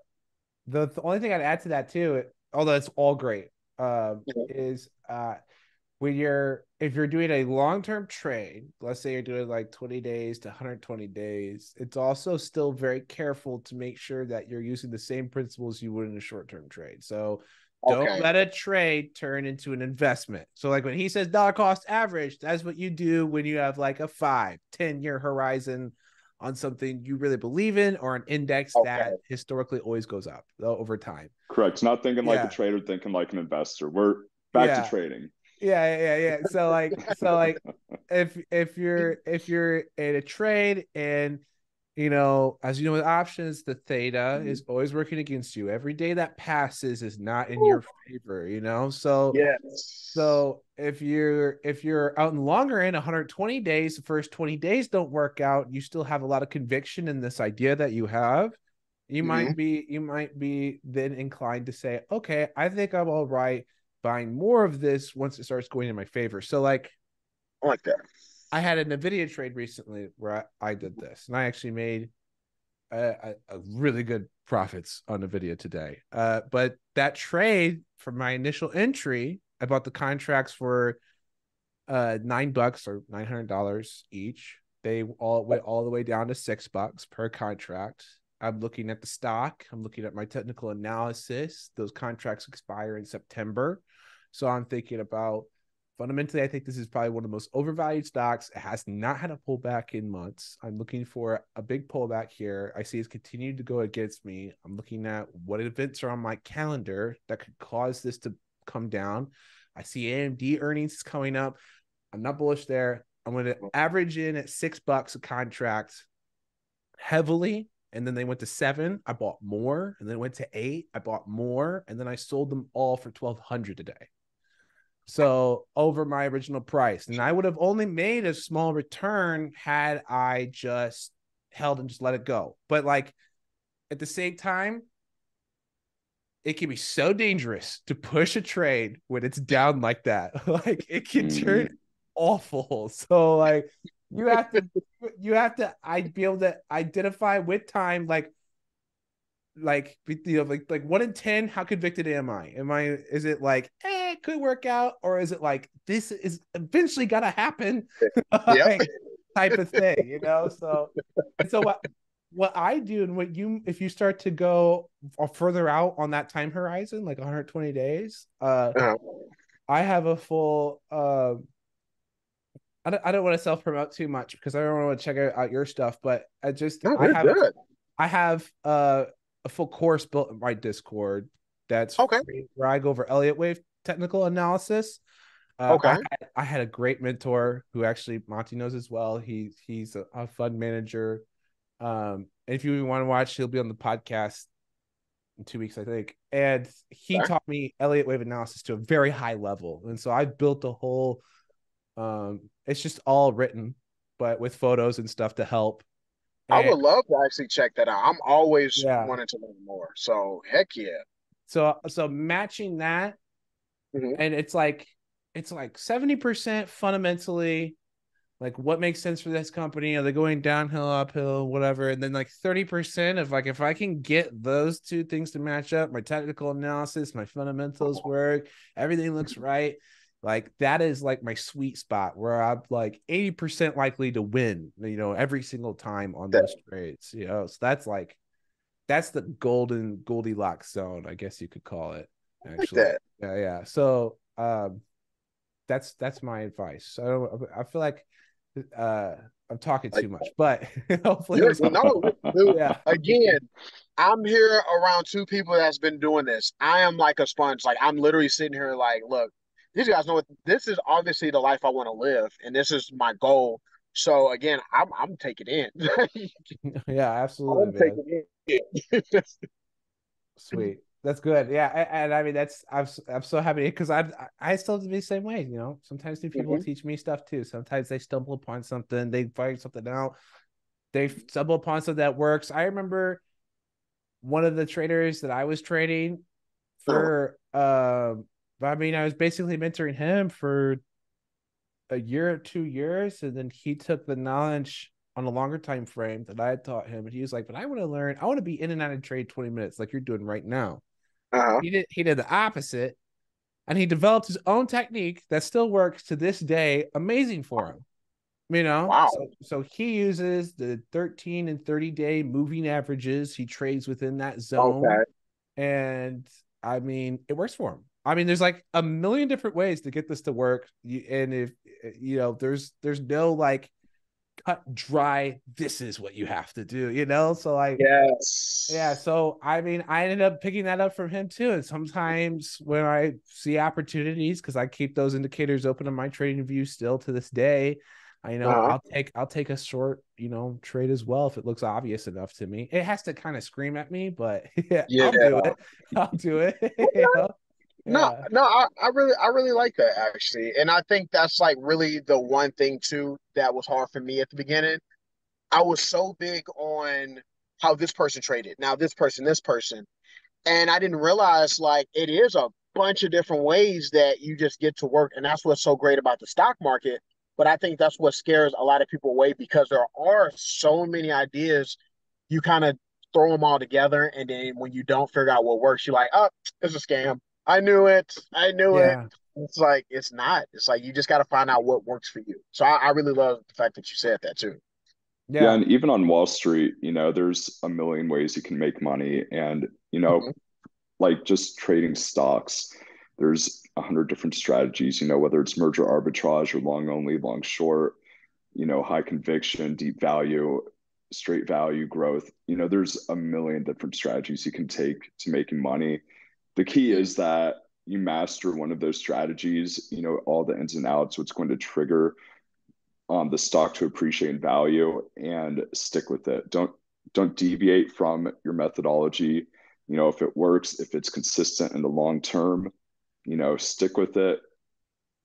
the the only thing I'd add to that too, although it's all great, uh, yeah. is uh, when you're if you're doing a long-term trade let's say you're doing like 20 days to 120 days it's also still very careful to make sure that you're using the same principles you would in a short-term trade. So don't okay. let a trade turn into an investment. So like when he says dollar cost average that's what you do when you have like a five ten year horizon on something you really believe in or an index okay. that historically always goes up over time. Correct. Not thinking like a trader thinking like an investor. We're back yeah. to trading yeah yeah yeah so like so like (laughs) if if you're if you're in a trade and you know as you know with options the theta mm-hmm. is always working against you every day that passes is not in Ooh. your favor you know so yeah so if you're if you're out in longer in 120 days the first 20 days don't work out you still have a lot of conviction in this idea that you have you mm-hmm. might be you might be then inclined to say okay i think i'm all right buying more of this once it starts going in my favor. So like I like that. I had a Nvidia trade recently where I, I did this, and I actually made a, a, a, really good profits on Nvidia today. Uh, but that trade for my initial entry, I bought the contracts for uh nine bucks or nine hundred dollars each. They all went all the way down to six bucks per contract. I'm looking at the stock. I'm looking at my technical analysis. Those contracts expire in September. So I'm thinking about fundamentally, I think this is probably one of the most overvalued stocks. It has not had a pullback in months. I'm looking for a big pullback here. I see it's continued to go against me. I'm looking at what events are on my calendar that could cause this to come down. I see AMD earnings coming up. I'm not bullish there. I'm going to average in at six bucks a contract heavily and then they went to seven. I bought more, and then went to eight. I bought more, and then I sold them all for twelve hundred a day. So over my original price, and I would have only made a small return had I just held and just let it go. But like at the same time, it can be so dangerous to push a trade when it's down like that. (laughs) like it can turn mm-hmm. awful. (laughs) So like you have to you have to i'd be able to identify with time like like you know like like one in ten how convicted am i am i is it like eh it could work out or is it like this is eventually gonna happen (laughs) like, type of thing you know so so what what i do and what you if you start to go further out on that time horizon like 120 days uh uh-huh. i have a full uh I don't, I don't want to self promote too much because I don't want to check out, your stuff, but I just no, I have good. I have uh full course built in my Discord. That's okay. Where I go over Elliott wave technical analysis. Uh, okay. I had, I had, a great mentor who actually Monte knows as well. He he's a, a fund manager. Um, and if you want to watch, he'll be on the podcast in two weeks, I think. And he sure. taught me Elliott wave analysis to a very high level. And so I built a whole um it's just all written, but with photos and stuff to help. I would love to actually check that out. I'm always yeah. wanting to learn more. So heck yeah. So so matching that, mm-hmm. and it's like it's like 70% fundamentally like what makes sense for this company are they going downhill uphill whatever and then like 30% of like if i can get those two things to match up my technical analysis my fundamentals (laughs) work everything looks right like that is like my sweet spot where I'm like 80% likely to win, you know, every single time on those trades. You know, so that's like that's the golden Goldilocks zone, I guess you could call it. Actually. Like yeah, yeah. So um that's that's my advice. I don't I feel like uh I'm talking too much, but (laughs) hopefully no, dude, yeah. again, I'm here around two people that's been doing this. I am like a sponge. Like I'm literally sitting here like, look, these guys know what this is obviously the life I want to live, and this is my goal. So again, I'm I'm taking in. (laughs) (laughs) yeah, absolutely. I'm taking in. (laughs) Sweet. That's good. Yeah, and, and, I mean that's I'm I'm so happy because I I still do the same way. You know, sometimes new people mm-hmm. teach me stuff too. Sometimes they stumble upon something, they find something out, they stumble upon something that works. I remember one of the traders that I was trading for um but I mean, I was basically mentoring him for a year or two years, and then he took the knowledge on a longer time frame that I had taught him, and he was like, "But I want to learn. I want to be in and out of trade twenty minutes, like you're doing right now." Uh-huh. He did. He did the opposite, and he developed his own technique that still works to this day. Amazing for him. You know, wow. So, so, he uses the 13 and 30 day moving averages. He trades within that zone. Okay. And I mean, it works for him. I mean, there's like a million different ways to get this to work, and if you know, there's there's no like cut dry. This is what you have to do, you know. So like, yes, yeah. So I mean, I ended up picking that up from him too. And sometimes when I see opportunities, because I keep those indicators open in my TradingView still to this day. I know uh-huh. I'll take I'll take a short, you know, trade as well if it looks obvious enough to me. It has to kind of scream at me, but yeah, (laughs) yeah. I'll do it. I'll do it. (laughs) you know? No, no, I, I really, I really like that actually, and I think that's like really the one thing too that was hard for me at the beginning. I was so big on how this person traded, now this person, this person, and I didn't realize like it is a bunch of different ways that you just get to work, and that's what's so great about the stock market. But I think that's what scares a lot of people away because there are so many ideas. You kind of throw them all together, and then when you don't figure out what works, you're like, "Oh, it's a scam." I knew it. I knew yeah. it. It's like it's not. It's like you just got to find out what works for you. So I, I, really love the fact that you said that too. Yeah. yeah, and even on Wall Street, you know, there's a million ways you can make money, and you know, mm-hmm. like just trading stocks, there's a hundred different strategies. You know, whether it's merger arbitrage or long only, long short, you know, high conviction, deep value, straight value growth. You know, there's a million different strategies you can take to making money the key is that you master one of those strategies you know all the ins and outs what's going to trigger um, the stock to appreciate in value and stick with it don't don't deviate from your methodology you know if it works if it's consistent in the long term you know stick with it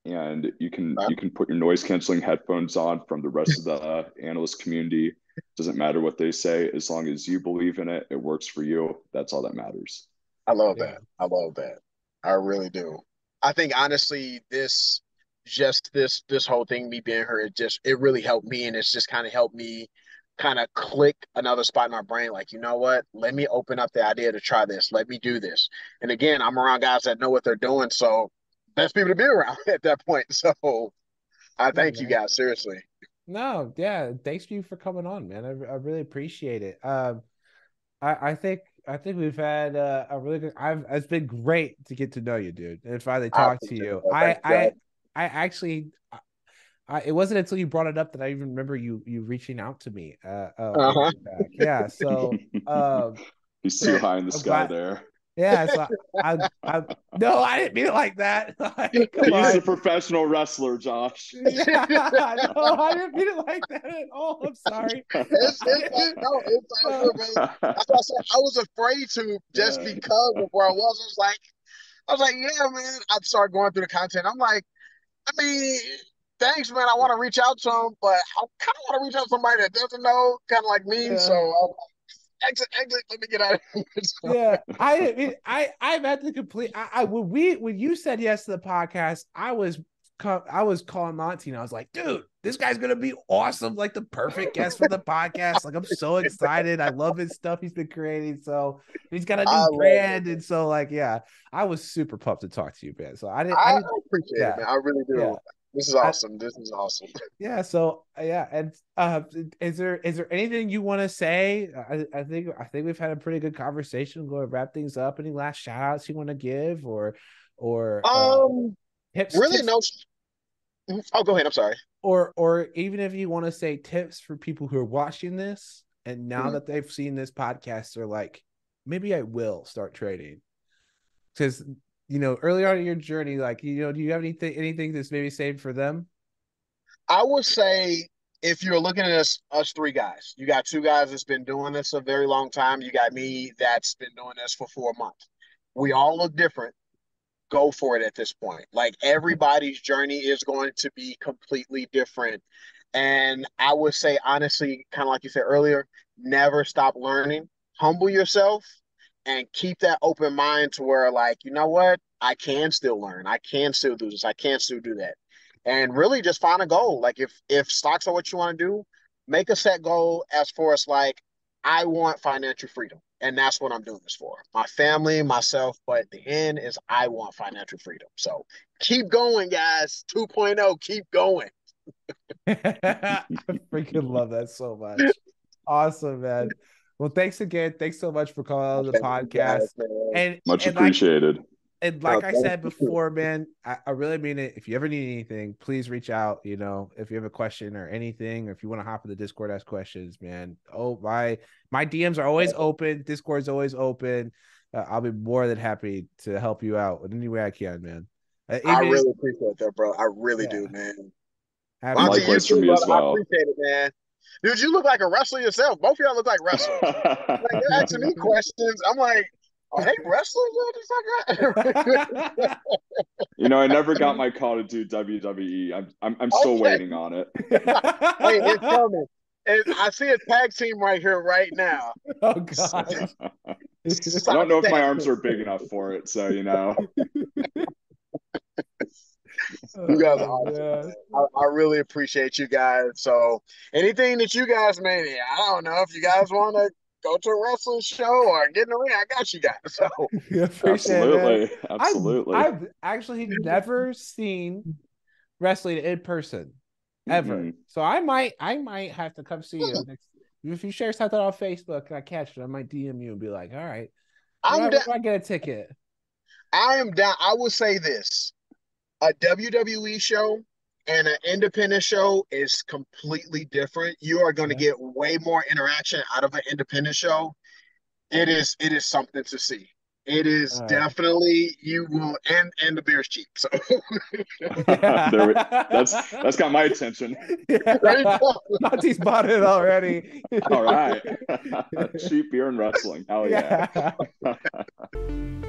and you can you can put your noise canceling headphones on from the rest of the (laughs) analyst community. Doesn't matter what they say, as long as you believe in it, it works for you. That's all that matters. I love yeah. that. I love that. I really do. I think honestly, this just this this whole thing, me being here, it just it really helped me, and it's just kind of helped me kind of click another spot in my brain like you know what let me open up the idea to try this let me do this and again i'm around guys that know what they're doing so best people to be around (laughs) at that point so i thank yeah, you guys seriously no yeah thanks you for coming on man i, I really appreciate it um I, I think I think we've had uh, a really good. I've it's been great to get to know you, dude, and finally talk to you. I I I actually I, it wasn't until you brought it up that I even remember you you reaching out to me. Uh, uh uh-huh. yeah. So (laughs) um, he's too high in the sky glad, there. Yeah. So I, I, no, I didn't mean it like that. (laughs) he's on. a professional wrestler, Josh. (laughs) Yeah, no, I didn't mean it like that at all. I'm sorry. (laughs) It's, it's, no, it's all good, I, I was afraid to just yeah. because of where I was. I was like, I was like, yeah, man. I started going through the content. I'm like, I mean, thanks, man. I want to reach out to him, but I kind of want to reach out to somebody that doesn't know, kind of like me. Yeah. So I'm exit, exit. Let me get out of here. (laughs) Yeah, I I I'm at the complete. I, I when we when you said yes to the podcast, I was I was calling Monte and I was like, dude, this guy's gonna be awesome, like the perfect guest for the (laughs) podcast. Like, I'm so excited. I love his stuff he's been creating. So he's got a new brand, and so like, yeah, I was super pumped to talk to you, man. So I didn't. I, I didn't, appreciate yeah. it, man. I really do. Yeah. This is awesome. I, this is awesome. Yeah. So yeah, and uh, is there is there anything you want to say? I, I think I think we've had a pretty good conversation. Go wrap things up. Any last shout outs you want to give, or or uh, um, uh, tips? Really, tips? no. Oh, go ahead. I'm sorry. Or or even if you want to say tips for people who are watching this and now mm-hmm. that they've seen this podcast, they're like, maybe I will start trading because you know, early on in your journey, like, you know, do you have anything anything that's maybe saved for them? I would say if you're looking at us, us three guys, you got two guys that's been doing this a very long time. You got me that's been doing this for four months. We all look different. Go for it at this point. Like everybody's journey is going to be completely different. And I would say, honestly, kind of like you said earlier, never stop learning. Humble yourself and keep that open mind to where like you know what? I can still learn. I can still do this. I can still do that. And really just find a goal. Like if if stocks are what you want to do make a set goal as far as like i want financial freedom and that's what i'm doing this for. My family myself but the end is i want financial freedom. So keep going guys. 2.0 keep going. (laughs) I freaking love that so much. Awesome man well, thanks again. Thanks so much for calling on the podcast. and much and appreciated. Like, and like I said before, man, I, I, really mean it. If you ever need anything, please reach out. You know, if you have a question or anything, or if you want to hop in the Discord, ask questions, man. Oh, my my DMs are always open. Discord's always open. Uh, I'll be more than happy to help you out in any way I can, man. Uh, I really appreciate that, bro. I really yeah. do, man. Likewise for me as well. I appreciate it, man. Dude, you look like a wrestler yourself. Both of y'all look like wrestlers. (laughs) like you're asking me questions. I'm like, oh, are they wrestlers? you know, I never got (laughs) my call to do WWE. I'm I'm, I'm oh, still okay. waiting on it. (laughs) hey, it's coming. And I see a tag team right here, right now. Oh God! I don't know if my arms are big enough for it, so you know you guys are (laughs) awesome. I, I, really appreciate you guys. So anything that you guys may, I don't know if you guys want to go to a wrestling show or get in the ring, I got you guys. (laughs) So (laughs) yeah, absolutely, it, absolutely. I've, I've, actually never seen wrestling in person ever. Mm-hmm. So I might, I might have to come see you next. If you share something on Facebook and I catch it, I might DM you and be like, "All right, I'm down. I get a ticket." I am down. I will say this: a WWE show and an independent show is completely different. You are going to get way more interaction out of an independent show. It is it is something to see. It is definitely you will and and the beer's cheap. So (laughs) we, that's that's got my attention. Yeah. (laughs) Monte's bought it already. All right. (laughs) cheap beer and wrestling. Hell yeah. yeah.